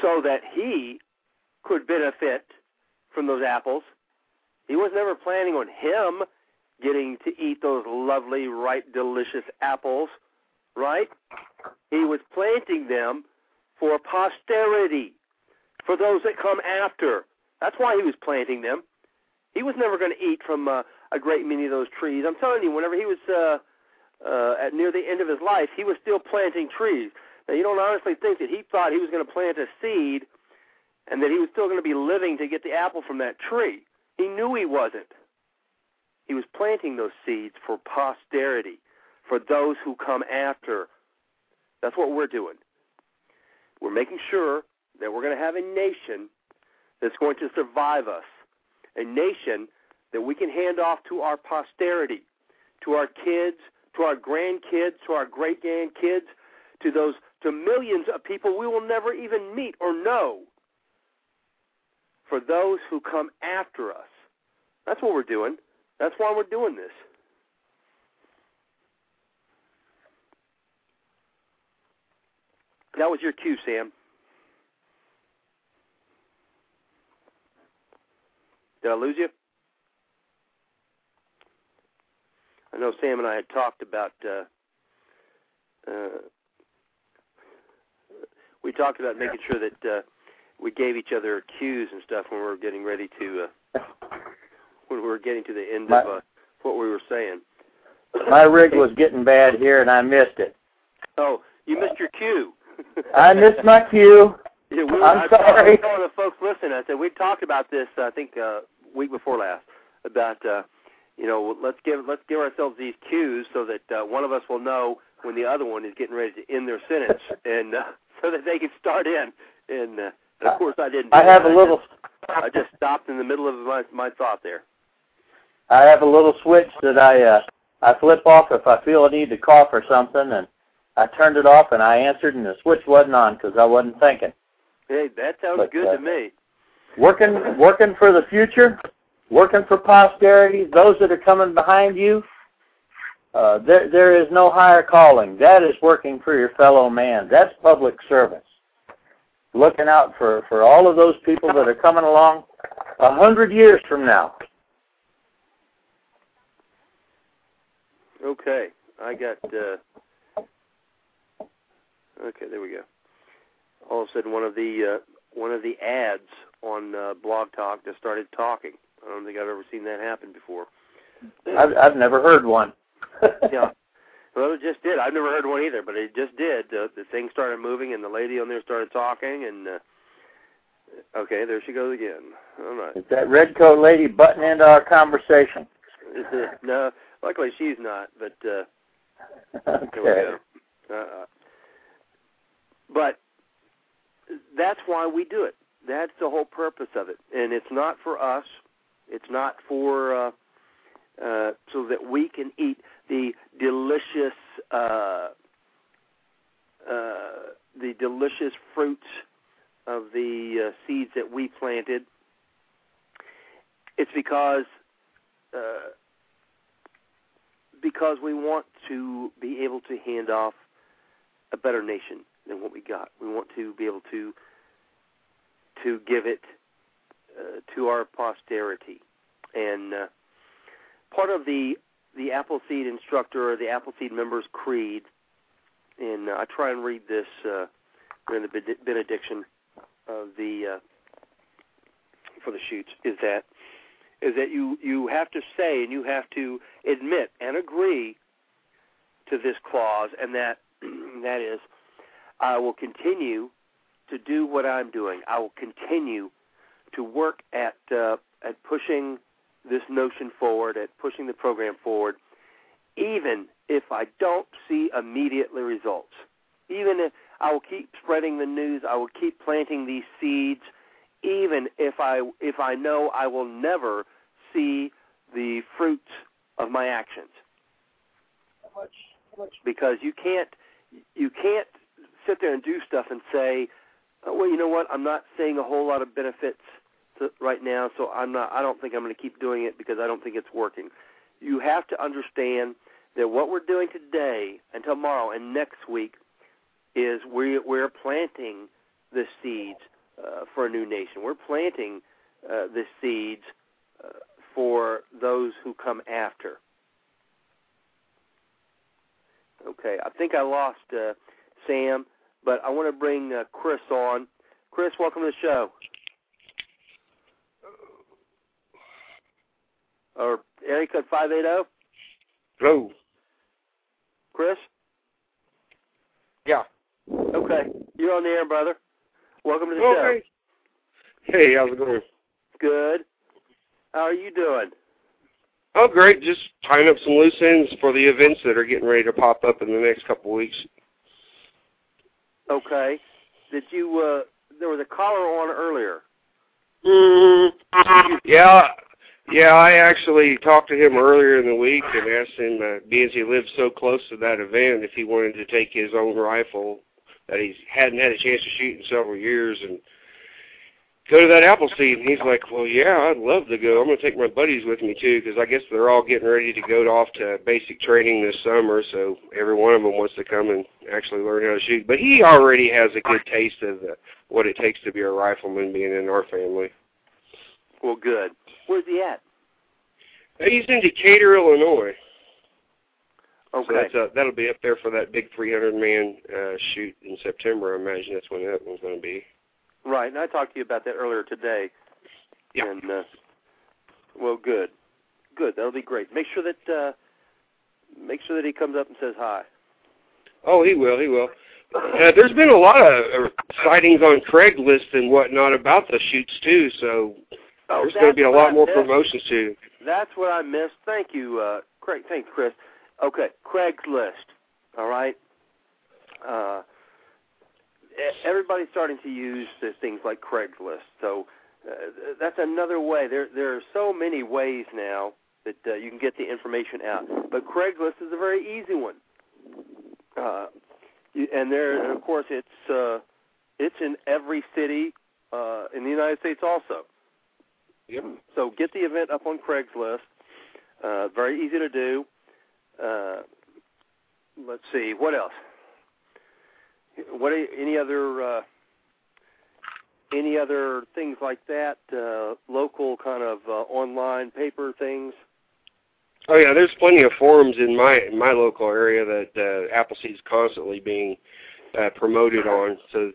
so that he could benefit from those apples. He was never planning on him getting to eat those lovely, ripe, delicious apples, right? He was planting them for posterity, for those that come after. That's why he was planting them. He was never going to eat from uh, a great many of those trees. I'm telling you, whenever he was uh, uh, at near the end of his life, he was still planting trees. Now, you don't honestly think that he thought he was going to plant a seed and that he was still going to be living to get the apple from that tree. He knew he wasn't. He was planting those seeds for posterity, for those who come after. That's what we're doing. We're making sure that we're going to have a nation that's going to survive us, a nation that we can hand off to our posterity, to our kids, to our grandkids, to our great grandkids, to those to millions of people we will never even meet or know for those who come after us. That's what we're doing. That's why we're doing this. That was your cue, Sam. Did I lose you? I know Sam and I had talked about. Uh, uh, we talked about making sure that uh, we gave each other cues and stuff when we were getting ready to uh, when we were getting to the end My- of uh, what we were saying. My rig was getting bad here, and I missed it. Oh, you missed your cue. I missed my cue. Yeah, we were, I'm I, I sorry. was telling the folks listening, I said we talked about this. I think uh, week before last about uh, you know let's give let's give ourselves these cues so that uh, one of us will know when the other one is getting ready to end their sentence, and uh, so that they can start in. And, uh, and of course, I didn't. do I have that. a little. I just stopped in the middle of my my thought there. I have a little switch that I uh, I flip off if I feel a need to cough or something, and I turned it off and I answered, and the switch wasn't on because I wasn't thinking. Hey, that sounds But, good uh, to me. Working working for the future, working for posterity, those that are coming behind you. Uh, there there is no higher calling. That is working for your fellow man. That's public service. Looking out for for all of those people that are coming along a hundred years from now. Okay, I got. uh Okay, there we go. All of a sudden, one of the uh, one of the ads on uh, Blog Talk just started talking. I don't think I've ever seen that happen before. I've I've never heard one. yeah. Well, it just did. I've never heard one either, but it just did. Uh, the thing started moving, and the lady on there started talking, and uh, okay, there she goes again. All right. Is that red coat lady butting into our conversation? no, luckily she's not, but uh, Okay. go. Uh, but that's why we do it. That's the whole purpose of it, and it's not for us. It's not for uh, uh, so that we can eat the delicious, uh, uh, the delicious fruits of the uh, seeds that we planted. It's because uh, because we want to be able to hand off a better nation than what we got. We want to be able to to give it uh, to our posterity, and uh, part of the the Appleseed instructor or the Appleseed members creed, and uh, I try and read this uh, during the benediction of the uh, for the shoots is that is that you you have to say and you have to admit and agree to this clause, and that that is, I will continue to do what I'm doing. I will continue to work at uh, at pushing this notion forward, at pushing the program forward, even if I don't see immediately results. Even if I will keep spreading the news, I will keep planting these seeds, even if I if I know I will never see the fruits of my actions. Because you can't you can't sit there and do stuff and say, oh, well, you know what? I'm not seeing a whole lot of benefits to, right now, so I'm not. I don't think I'm going to keep doing it because I don't think it's working. You have to understand that what we're doing today and tomorrow and next week is we we're planting the seeds uh, for a new nation. We're planting uh, the seeds uh, for those who come after. Okay, I think I lost uh, Sam, but I want to bring uh, Chris on. Chris, welcome to the show. Or area code five eight zero. Hello. Chris. Yeah. Okay, you're on the air, brother. Welcome to the Okay. Hey, how's it going? Good. How are you doing? Oh, great. Just tying up some loose ends for the events that are getting ready to pop up in the next couple of weeks. Okay. Did you? uh There was a caller on earlier. Yeah, yeah. I actually talked to him earlier in the week and asked him, uh, being as he lived so close to that event, if he wanted to take his own rifle that he hadn't had a chance to shoot in several years, and go to that Appleseed. And he's like, well, yeah, I'd love to go. I'm going to take my buddies with me, too, because I guess they're all getting ready to go off to basic training this summer, so every one of them wants to come and actually learn how to shoot. But he already has a good taste of the, what it takes to be a rifleman being in our family. Well, good. Where's he at? He's in Decatur, Illinois. Okay. So that's, uh, that'll be up there for that big 300 man uh, shoot in September. I imagine that's when that one's going to be. Right, and I talked to you about that earlier today. Yeah. And uh, well, good, good. That'll be great. Make sure that uh, make sure that he comes up and says hi. Oh, he will. He will. Uh, there's been a lot of uh, sightings on Craigslist and whatnot about the shoots too. So Oh, there's going to be a lot more promotions too. That's what I missed. Thank you, uh, Craig. Thanks, Chris. Okay, Craigslist. All right. Uh, everybody's starting to use the things like Craigslist. So uh, that's another way. There, there are so many ways now that uh, you can get the information out. But Craigslist is a very easy one. Uh, and there, and of course, it's uh, it's in every city uh, in the United States also. Yep. So get the event up on Craigslist. Uh, very easy to do. Uh, let's see, what else? What any other uh, any other things like that? Uh, local kind of uh, online paper things. Oh yeah, there's plenty of forums in my in my local area that uh, Appleseed's constantly being uh, promoted on. So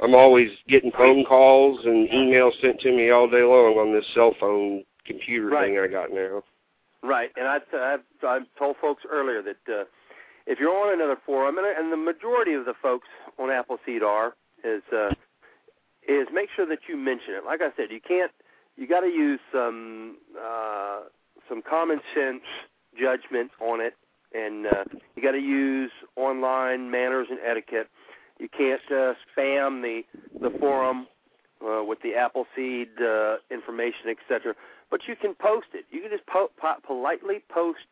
I'm always getting phone calls and emails sent to me all day long on this cell phone computer Right. thing I got now. Right, and I've, I've, I've told folks earlier that uh, if you're on another forum, and, and the majority of the folks on Appleseed are, is uh, is make sure that you mention it. Like I said, you can't. You got to use some uh, some common sense judgment on it, and uh, you got to use online manners and etiquette. You can't uh, spam the the forum uh, with the Appleseed uh, information, etc but you can post it. You can just po- po- politely post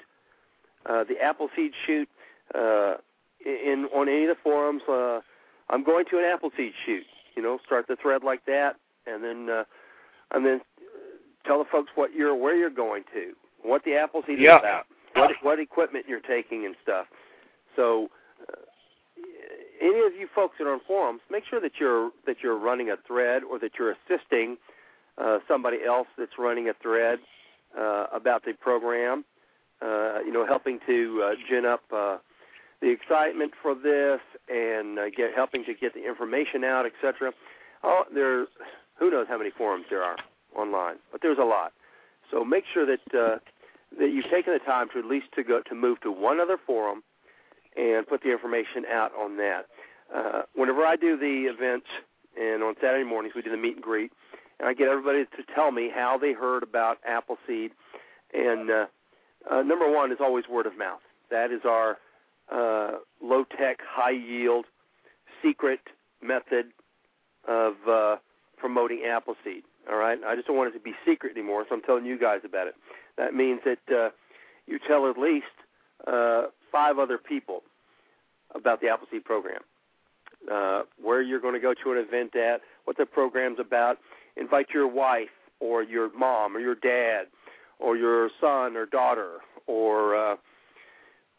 uh, the Appleseed shoot uh, in on any of the forums. Uh, I'm going to an Appleseed shoot. You know, start the thread like that, and then uh, and then tell the folks what you're where you're going to, what the Appleseed Yeah. is about, what what equipment you're taking and stuff. So. Uh, any of you folks that are on forums, make sure that you're that you're running a thread or that you're assisting uh, somebody else that's running a thread uh, about the program. Uh, you know, helping to uh, gin up uh, the excitement for this and uh, get helping to get the information out, etc. Oh, there, who knows how many forums there are online, but there's a lot. So make sure that uh, that you've taken the time to at least to go to move to one other forum and put the information out on that. Uh, whenever I do the events, and on Saturday mornings we do the meet and greet, and I get everybody to tell me how they heard about Appleseed. And uh, uh, number one is always word of mouth. That is our uh, low tech, high yield, secret method of uh, promoting Appleseed. All right, I just don't want it to be secret anymore, so I'm telling you guys about it. That means that uh, you tell at least uh, five other people about the Appleseed program, uh, where you're going to go to an event at, what the program's about. Invite your wife or your mom or your dad or your son or daughter or uh,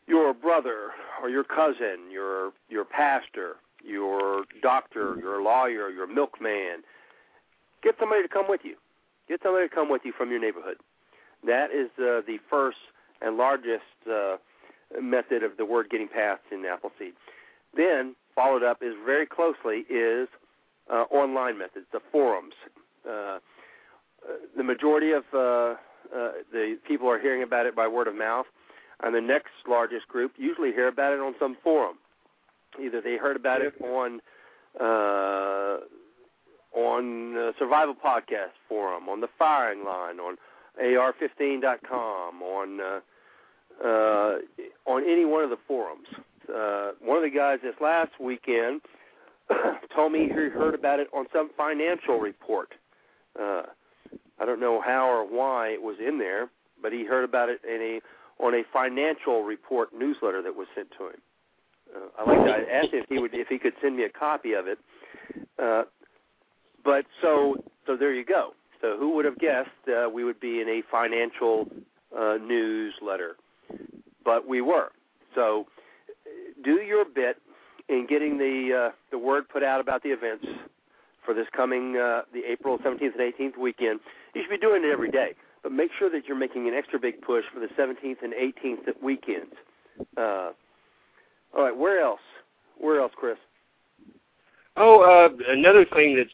your brother or your cousin, your your pastor, your doctor, your lawyer, your milkman. Get somebody to come with you. Get somebody to come with you from your neighborhood. That is uh, the first and largest uh, method of the word getting passed in Appleseed. Then followed up is very closely is uh, online methods, the forums. Uh, the majority of uh, uh, the people are hearing about it by word of mouth, and the next largest group usually hear about it on some forum. Either they heard about it on uh, on uh, Survival Podcast forum, on the Firing Line, on AR15.com, on uh, uh, on any one of the forums. Uh, one of the guys this last weekend told me he heard about it on some financial report. Uh, I don't know how or why it was in there, but he heard about it in a on a financial report newsletter that was sent to him. Uh, I like to I asked him if he would if he could send me a copy of it. Uh, but so so there you go. So who would have guessed uh, we would be in a financial uh, newsletter? But we were. So do your bit in getting the uh, the word put out about the events for this coming uh, the April 17th and 18th weekend. You should be doing it every day, but make sure that you're making an extra big push for the 17th and 18th weekends. Uh, all right, where else? Where else, Chris? Oh, uh, another thing that's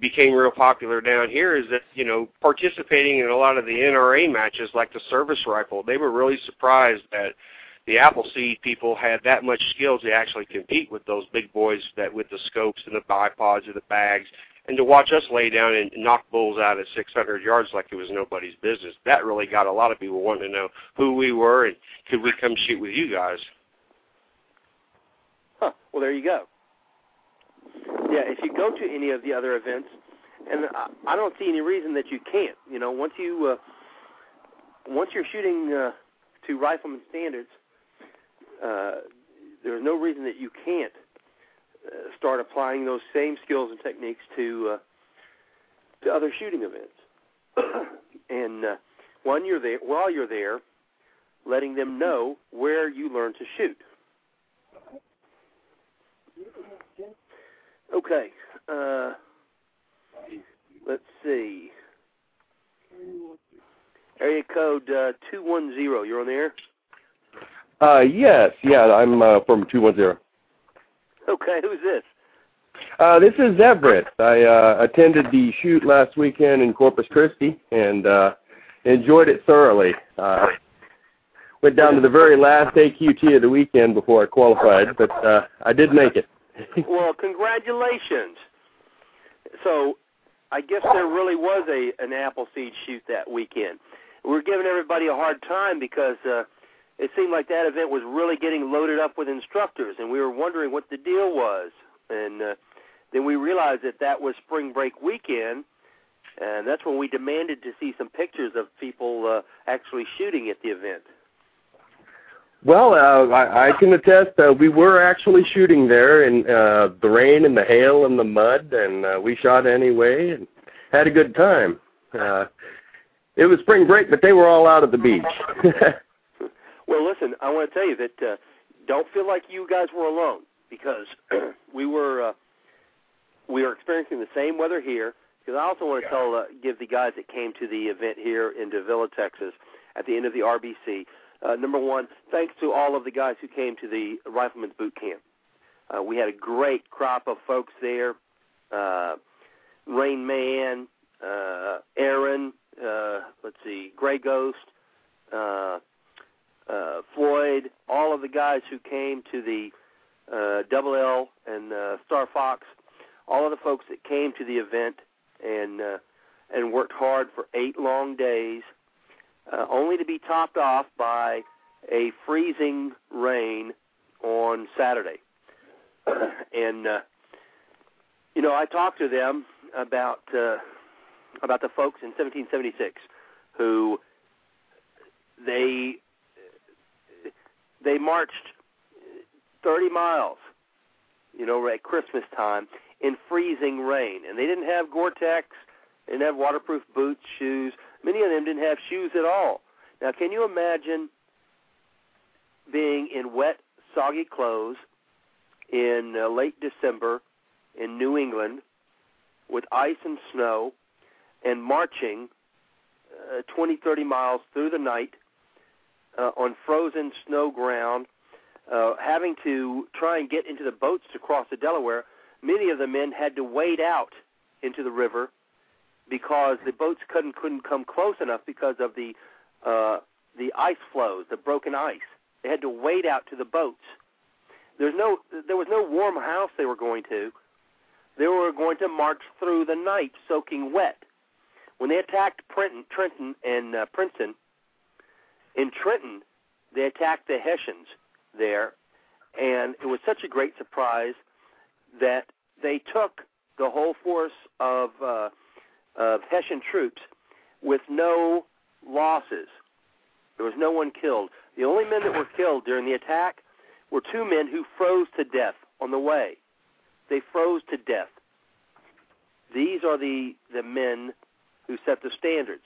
became real popular down here is that you know participating in a lot of the NRA matches, like the service rifle, they were really surprised that the Appleseed people had that much skill to actually compete with those big boys that with the scopes and the bipods and the bags, and to watch us lay down and knock bulls out at 600 yards like it was nobody's business. That really got a lot of people wanting to know who we were and could we come shoot with you guys. Huh. Well, there you go. Yeah, if you go to any of the other events, and I, I don't see any reason that you can't. You know, once you uh, once you're shooting uh, to rifleman standards, uh, there's no reason that you can't start applying those same skills and techniques to uh, to other shooting events. and uh, one, you're there while you're there, letting them know where you learn to shoot. Okay. Uh, let's see. Area code uh, 210. You're on the air? Uh, yes, yeah, I'm uh, from 210. Okay, who's this? Uh, this is Everett. I uh, attended the shoot last weekend in Corpus Christi and uh, enjoyed it thoroughly. Uh, went down to the very last AQT of the weekend before I qualified, but uh, I did make it. well, congratulations. So, I guess there really was a an Appleseed shoot that weekend. We're giving everybody a hard time because uh, it seemed like that event was really getting loaded up with instructors, and we were wondering what the deal was. And uh, then we realized that that was spring break weekend, and that's when we demanded to see some pictures of people uh, actually shooting at the event. Well, uh, I, I can attest uh, we were actually shooting there in uh, the rain and the hail and the mud, and uh, we shot anyway and had a good time. Uh, it was spring break, but they were all out at the beach. Well, listen, I want to tell you that uh, don't feel like you guys were alone because we were uh, we are experiencing the same weather here. Because I also want to tell uh, give the guys that came to the event here in Davila, Texas, at the end of the RBC. Uh, number one, thanks to all of the guys who came to the Rifleman's Boot Camp. Uh, we had a great crop of folks there. Uh, Rain Man, uh, Aaron, uh, let's see, Gray Ghost, uh, uh, Floyd, all of the guys who came to the uh, Double L and uh, Star Fox, all of the folks that came to the event and uh, and worked hard for eight long days, uh, only to be topped off by a freezing rain on Saturday. and uh, you know, I talked to them about uh, about the folks in 1776 who they they marched 30 miles, you know, at Christmas time in freezing rain, and they didn't have Gore-Tex, they didn't have waterproof boots, shoes. Many of them didn't have shoes at all. Now, can you imagine being in wet, soggy clothes in uh, late December in New England with ice and snow and marching uh, 20, 30 miles through the night uh, on frozen snow ground, uh, having to try and get into the boats to cross the Delaware. Many of the men had to wade out into the river because the boats couldn't couldn't come close enough because of the uh, the ice floes, the broken ice. They had to wade out to the boats. There's no there was no warm house they were going to. They were going to march through the night soaking wet. When they attacked Trenton, Trenton and uh, Princeton, in Trenton, they attacked the Hessians there, and it was such a great surprise that they took the whole force of uh, of Hessian troops with no losses. There was no one killed. The only men that were killed during the attack were two men who froze to death on the way. They froze to death these are the the men who set the standards.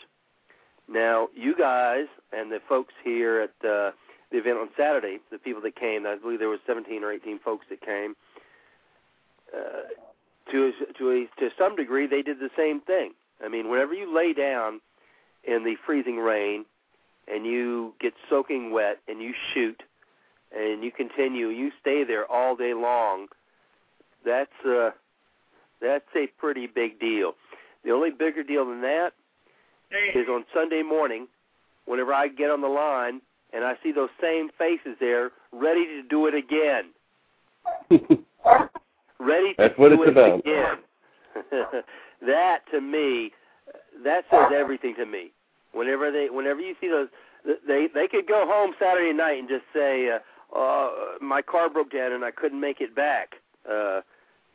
Now, you guys and the folks here at uh, the event on Saturday, the people that came, I believe there was 17 or 18 folks that came. Uh, to to a, to some degree, they did the same thing. I mean, whenever you lay down in the freezing rain and you get soaking wet and you shoot and you continue, you stay there all day long. That's uh, that's a pretty big deal. The only bigger deal than that is on Sunday morning, whenever I get on the line and I see those same faces there, ready to do it again. ready to That's what do it's it about. again. that to me, that says everything to me. Whenever they, whenever you see those, they they could go home Saturday night and just say, uh, uh, "My car broke down and I couldn't make it back," uh,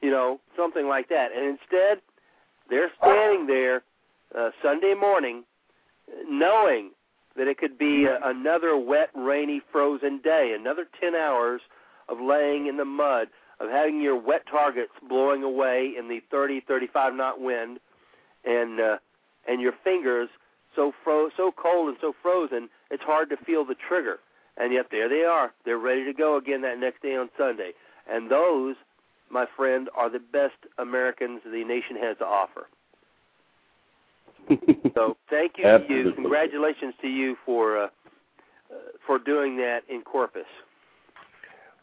you know, something like that. And instead, they're standing there uh, Sunday morning, knowing that it could be uh, another wet, rainy, frozen day, another 10 hours of laying in the mud, of having your wet targets blowing away in the 30, 35 knot wind, and uh, and your fingers so fro- so cold and so frozen, it's hard to feel the trigger. And yet there they are. They're ready to go again that next day on Sunday. And those, my friend, are the best Americans the nation has to offer. So thank you to Absolutely. you. Congratulations to you for uh, for doing that in Corpus.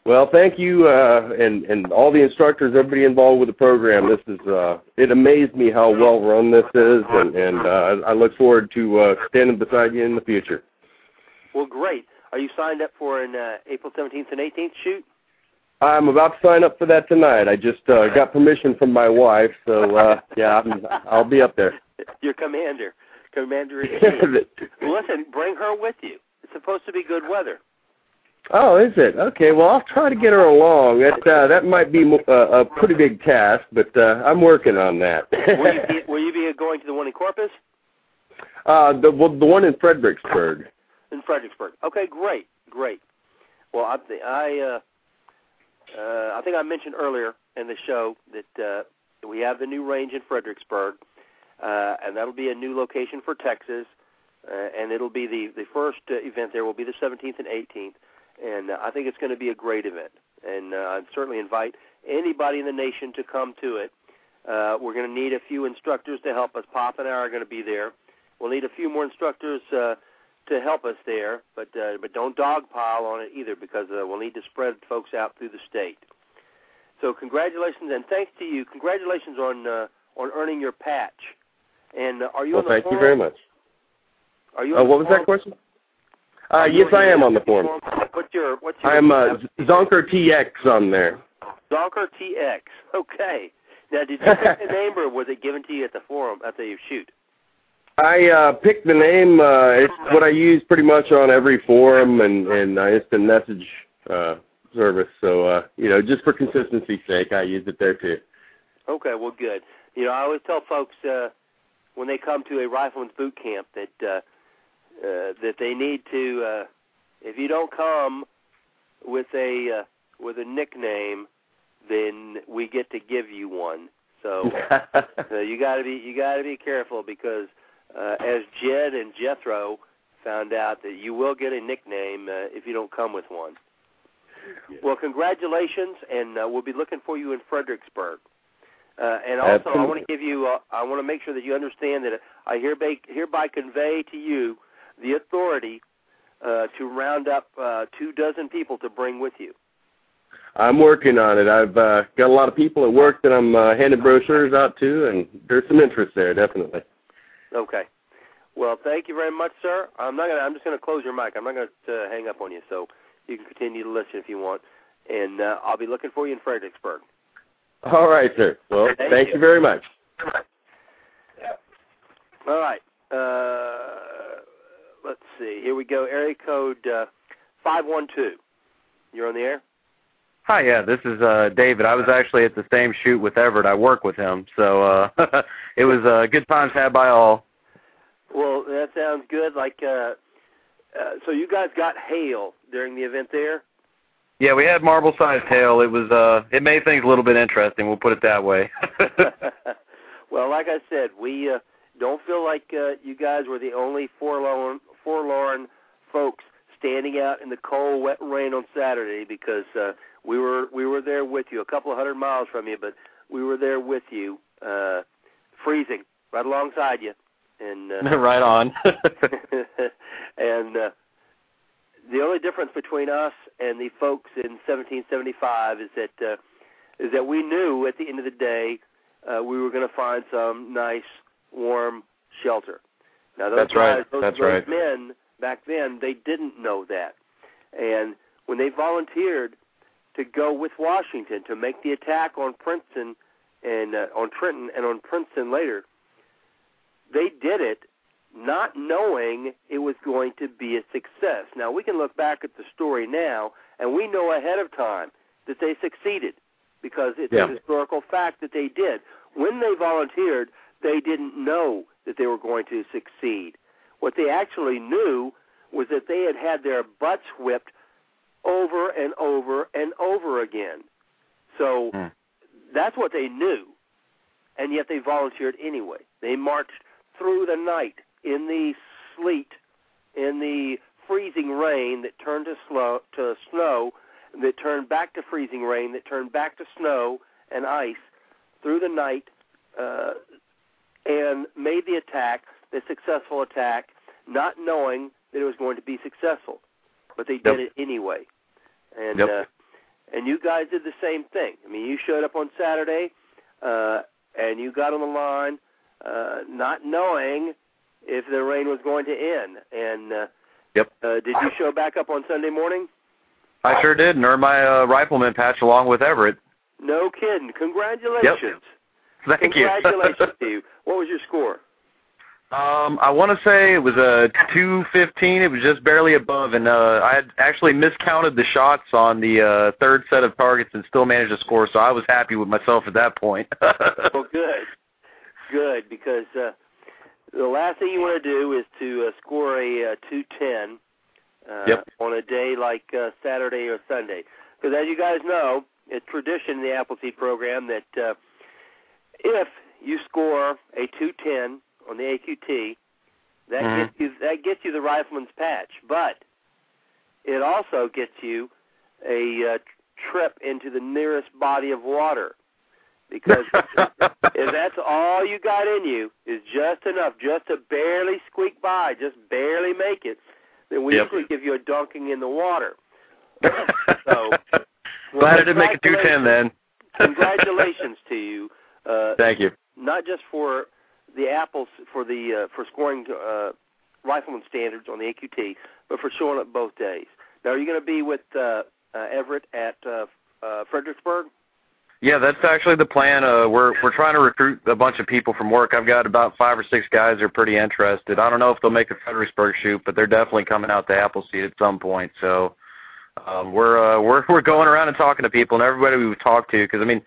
Well, thank you, uh, and and all the instructors, everybody involved with the program. This is uh, it amazed me how well run this is, and and uh, I look forward to uh, standing beside you in the future. Well, great. Are you signed up for an uh, April 17th and 18th shoot? I'm about to sign up for that tonight. I just uh, got permission from my wife, so uh, yeah, I'm, I'll be up there. Your commander, commander in chief. Listen, bring her with you. It's supposed to be good weather. Oh, is it? Okay. Well, I'll try to get her along. That uh, that might be uh, a pretty big task, but uh, I'm working on that. will you be Will you be going to the one in Corpus? uh, the well, the one in Fredericksburg. In Fredericksburg. Okay, great, great. Well, I th- I uh, uh, I think I mentioned earlier in the show that uh, we have the new range in Fredericksburg, uh, and that'll be a new location for Texas, uh, and it'll be the the first uh, event there will be the 17th and 18th, and uh, I think it's going to be a great event, and uh, I'd certainly invite anybody in the nation to come to it. Uh, we're going to need a few instructors to help us. Pop and I are going to be there. We'll need a few more instructors uh, to help us there, but uh, but don't dogpile on it either because uh, we'll need to spread folks out through the state. So congratulations and thanks to you. Congratulations on uh, on earning your patch. And uh, are you Well, on the thank you very much. Are you? Uh, what was that question? Uh, yes, I am on the forum. What's your what's your I'm uh, Zonker TX on there. Zonker TX. Okay. Now, did you pick the name, or was it given to you at the forum at the shoot? I uh, picked the name. Uh, it's what I use pretty much on every forum and and uh, instant message uh, service. So uh, you know, just for consistency's sake, I use it there too. Okay, well, good. You know, I always tell folks uh, when they come to a rifleman's boot camp that uh, uh, that they need to. Uh, if you don't come with a uh, with a nickname, then we get to give you one. So uh, you got to be you got to be careful because uh, as Jed and Jethro found out that you will get a nickname uh, if you don't come with one. Well, congratulations, and uh, we'll be looking for you in Fredericksburg. Uh, and also, I want to give you, uh, I want to make sure that you understand that I hereby, hereby convey to you the authority uh, to round up uh, two dozen people to bring with you. I'm working on it. I've uh, got a lot of people at work that I'm uh, handing brochures out to, and there's some interest there, definitely. Okay. Well, thank you very much, sir. I'm not gonna. I'm just gonna close your mic. I'm not gonna uh, hang up on you, so you can continue to listen if you want. And uh, I'll be looking for you in Fredericksburg. All right, sir. Well, Thank thank you. you very much. All right. Uh, let's see. Here we go. Area code uh, five one two. You're on the air. Hi, yeah, this is uh David. I was actually at the same shoot with Everett. I work with him, so uh it was uh, good times had by all. Well, that sounds good. Like, uh, uh, so you guys got hail during the event there. Yeah, we had marble-sized hail. It was uh it made things a little bit interesting. We'll put it that way. well, Well, like I said, we uh, don't feel like uh, you guys were the only forlorn, forlorn folks standing out in the cold, wet rain on Saturday because uh, we were we were there with you, a couple of hundred miles from you, but we were there with you, uh, freezing right alongside you, and uh, right on. and uh, the only difference between us and the folks in 1775 is that uh, is that we knew at the end of the day uh, we were going to find some nice warm shelter. Now those That's guys, right. those, That's those right. men back then they didn't know that, and when they volunteered to go with Washington to make the attack on Princeton and uh, on Trenton and on Princeton later, they did it not knowing it was going to be a success. Now we can look back at the story now, and we know ahead of time that they succeeded because it's Yeah. a historical fact that they did. When they volunteered, they didn't know that they were going to succeed. What they actually knew was that they had had their butts whipped over and over and over again. So Hmm. that's what they knew, and yet they volunteered anyway. They marched through the night in the sleet, in the freezing rain that turned to slow to snow, that turned back to freezing rain, that turned back to snow and ice through the night, uh, and made the attack, the successful attack, not knowing that it was going to be successful, but they did Yep. it anyway. And Yep. uh, and you guys did the same thing. I mean, you showed up on Saturday, uh, and you got on the line, uh, not knowing if the rain was going to end. And uh, Yep. uh, did you show back up on Sunday morning? I sure did, and earned my uh, rifleman patch along with Everett. No kidding. Congratulations. Thank you. Congratulations to you. What was your score? Um, I want to say it was a 215. It was just barely above, and uh, I had actually miscounted the shots on the uh, third set of targets and still managed to score. So I was happy with myself at that point. well, good, good, because uh, the last thing you want to do is to uh, score a uh, 210 uh, Yep. on a day like uh, Saturday or Sunday. Because as you guys know, it's tradition in the Appleseed program that uh, if you score a 210 on the AQT, that Mhm. gets you that gets you the rifleman's patch, but it also gets you a uh, trip into the nearest body of water. Because if that's all you got in you is just enough, just to barely squeak by, just barely make it, then we Yep. usually give you a dunking in the water. So, Glad I didn't make a 210 then. Congratulations to you. Uh, Thank you. Not just for the apples for the uh, for scoring uh, rifleman standards on the AQT, but for showing up both days. Now, are you going to be with uh, uh, Everett at uh, uh, Fredericksburg? Yeah, that's actually the plan. Uh, we're we're trying to recruit a bunch of people from work. I've got about five or six guys who are pretty interested. I don't know if they'll make a Fredericksburg shoot, but they're definitely coming out to Appleseed at some point. So um, we're uh, we're we're going around and talking to people and everybody we've talked to because I mean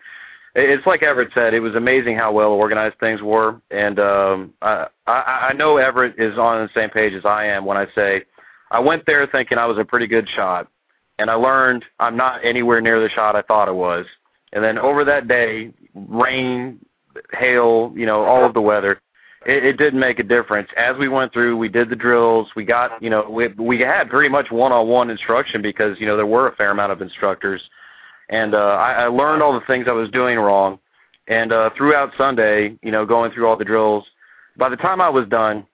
it's like Everett said, it was amazing how well organized things were, and um, I I I know Everett is on the same page as I am when I say I went there thinking I was a pretty good shot, and I learned I'm not anywhere near the shot I thought I was. And then over that day, rain, hail, you know, all of the weather, it, it didn't make a difference. As we went through, we did the drills. We got, you know, we we had pretty much one-on-one instruction because you know there were a fair amount of instructors, and uh, I, I learned all the things I was doing wrong. And uh, throughout Sunday, you know, going through all the drills, by the time I was done,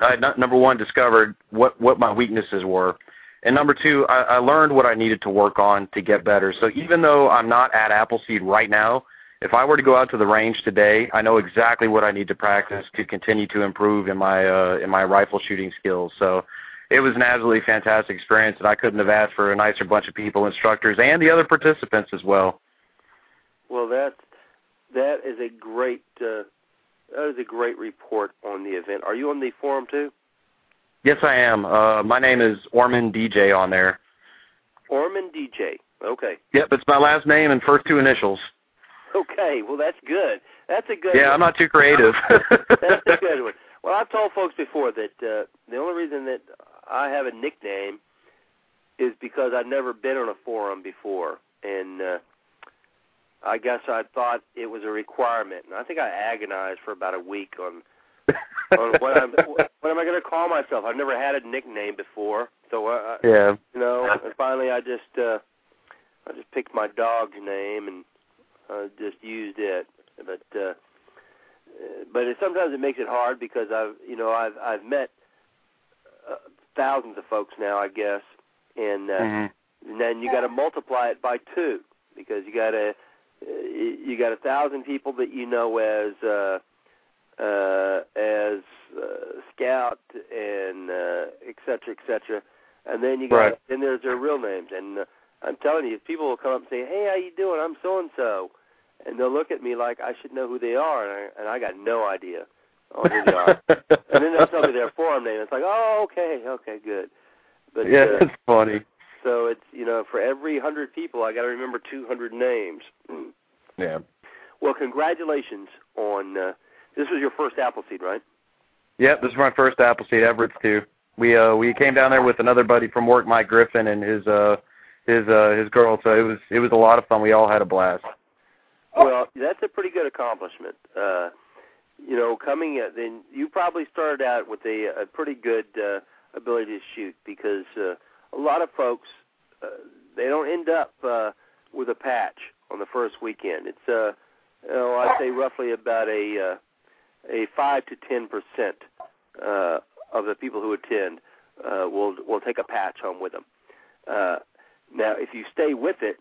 I had n- number one discovered what what my weaknesses were. And number two, I, I learned what I needed to work on to get better. So even though I'm not at Appleseed right now, if I were to go out to the range today, I know exactly what I need to practice to continue to improve in my uh, in my rifle shooting skills. So it was an absolutely fantastic experience, and I couldn't have asked for a nicer bunch of people, instructors, and the other participants as well. Well, that that is a great uh, that is a great report on the event. Are you on the forum too? Yes, I am. Uh, my name is Orman DJ on there. Orman DJ. Okay. Yep, it's my last name and first two initials. Okay. Well, that's good. That's a good. Yeah, one. I'm not too creative. that's a good one. Well, I've told folks before that uh, the only reason that I have a nickname is because I've never been on a forum before, and uh, I guess I thought it was a requirement, and I think I agonized for about a week on on what I'm what am I going to call myself. I've never had a nickname before, so uh, yeah, you know. And finally, I just uh, I just picked my dog's name and uh, just used it. But uh, but it, sometimes it makes it hard because I've you know I've I've met uh, thousands of folks now, I guess, and uh, mm-hmm. and then you got to multiply it by two because you got to you got a thousand people that you know as uh, uh, as uh, scout and uh, et cetera, et cetera, and then you got right. then there's their real names. And uh, I'm telling you, people will come up and say, "Hey, how you doing? I'm so and so," and they'll look at me like I should know who they are, and I, and I got no idea who they are. and then they'll tell me their forum name. It's like, "Oh, okay, okay, good." But yeah, uh, that's funny. so it's you know for every hundred people, I got to remember 200 names. Yeah. Well, congratulations on. Uh, this was your first Appleseed, right? Yep, this is my first Appleseed. Everett's too. We uh we came down there with another buddy from work, Mike Griffin, and his uh his uh his girl. So it was it was a lot of fun. We all had a blast. Well, that's a pretty good accomplishment. Uh, you know, coming at, then you probably started out with a, a pretty good uh, ability to shoot because uh, a lot of folks uh, they don't end up uh, with a patch on the first weekend. It's uh, you know, I'd say roughly about a uh, a five to ten percent uh, of the people who attend uh, will will take a patch home with them. Uh, now, if you stay with it,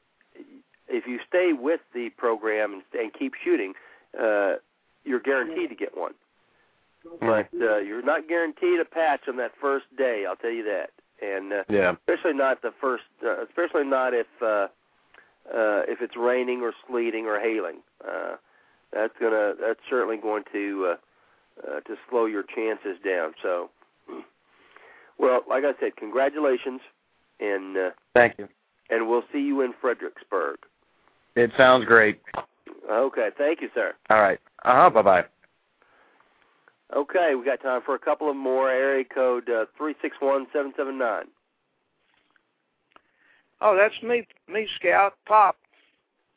if you stay with the program and, and keep shooting, uh, you're guaranteed to get one. But uh, you're not guaranteed a patch on that first day. I'll tell you that. And uh, Yeah. especially not the first, uh, especially not if uh, uh, if it's raining or sleeting or hailing. Uh, that's gonna that's certainly going to uh, uh, to slow your chances down. So, well, like I said, congratulations, and uh, Thank you. and we'll see you in Fredericksburg. It sounds great. Okay, thank you, sir. All right. Uh huh. Bye bye. Okay, we got time for a couple of more. Area code uh, three six one seven seven nine. Oh, that's me, me, Scout Pop.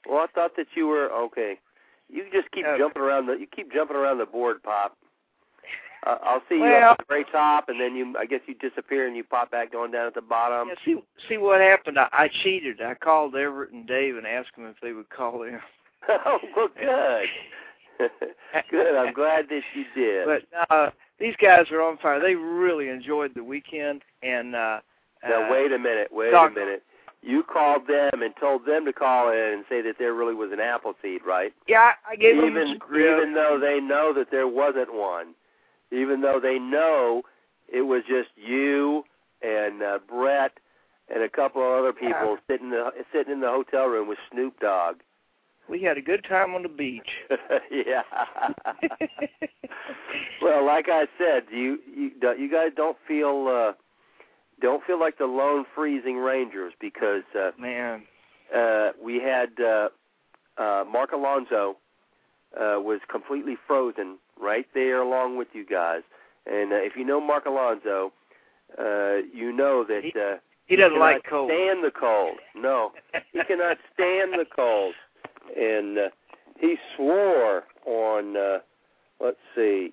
Well, I thought that you were okay. You just keep Uh, jumping around the you keep jumping around the board, Pop. Uh, I'll see you Well- up at the very top, and then you I guess you disappear and you pop back going down at the bottom. Yeah, see, see what happened? I, I cheated. I called Everett and Dave and asked them if they would call in. oh, well, good. good. I'm glad that you did. But uh, these guys are on fire. They really enjoyed the weekend, and uh, now uh, wait a minute. Wait a minute. You called them and told them to call in and say that there really was an Appleseed, right? Yeah, I, gave them even the even though they know that there wasn't one, even though they know it was just you and uh, Brett and a couple of other people sitting in the sitting in the hotel room with Snoop Dogg. we had a good time on the beach. yeah. well, like I said, you you you guys don't feel uh don't feel like the lone freezing rangers because uh Man, uh, we had uh, uh, Mark Alonso uh, was completely frozen right there along with you guys. And uh, if you know Mark Alonso, uh, you know that uh, he doesn't cannot like cold. stand the cold. No, he cannot stand the cold. And uh, he swore on uh, let's see,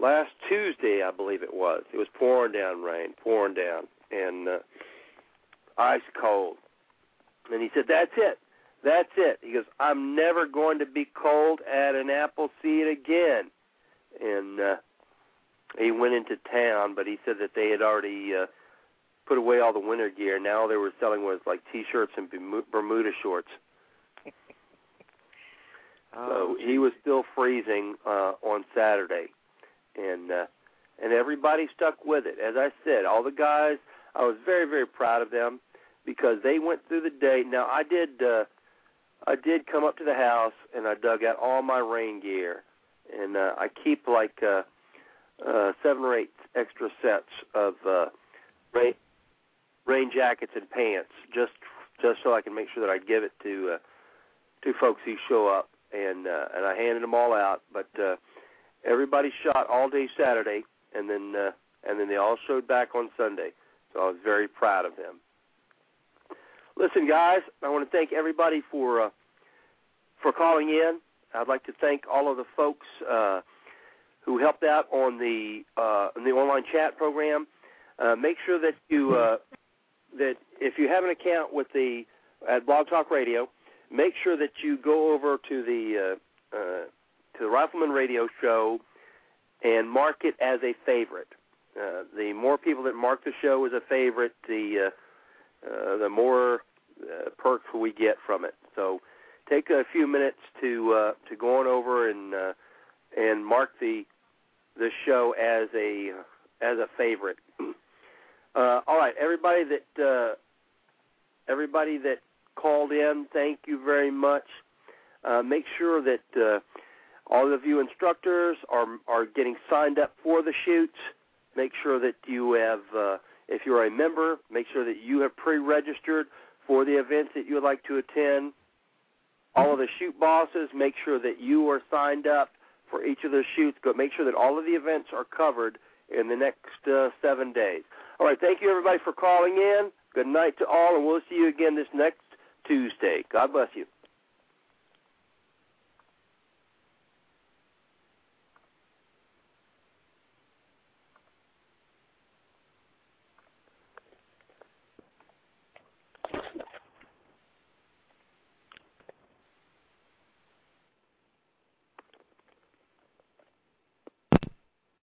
last Tuesday I believe it was. It was pouring down rain, pouring down, and uh, ice cold. And he said, "That's it, that's it." He goes, "I'm never going to be cold at an apple seed again." And uh, he went into town, but he said that they had already uh, put away all the winter gear. Now they were selling was like T-shirts and Bermuda shorts. Oh, So he was still freezing uh, on Saturday, and uh, and everybody stuck with it. As I said, all the guys, I was very very proud of them because they went through the day. Now I did uh, I did come up to the house and I dug out all my rain gear, and uh, I keep like uh, uh, seven or eight extra sets of uh, rain rain jackets and pants just just so I can make sure that I give it to uh, to folks who show up and uh, and I handed them all out. But uh, everybody shot all day Saturday, and then uh, and then they all showed back on Sunday. So I was very proud of them. Listen, guys, I want to thank everybody for uh, for calling in. I'd like to thank all of the folks uh, who helped out on the uh, on the online chat program. Uh, make sure that you uh, that if you have an account with the at BlogTalkRadio, make sure that you go over to the uh, uh, the Rifleman Radio Show and mark it as a favorite. Uh, the more people that mark the show as a favorite, the uh, uh, the more uh, perks we get from it. So take a few minutes to uh, to go on over and uh, and mark the the show as a as a favorite. Uh, all right, everybody that uh, everybody that called in, thank you very much. Uh, make sure that uh, all of you instructors are are getting signed up for the shoots. Make sure that you have, uh, if you're a member, make sure that you have pre-registered for the events that you would like to attend. All of the shoot bosses, make sure that you are signed up for each of those shoots. Go make sure that all of the events are covered in the next uh, seven days. All right, thank you everybody for calling in. Good night to all, and we'll see you again this next Tuesday. God bless you.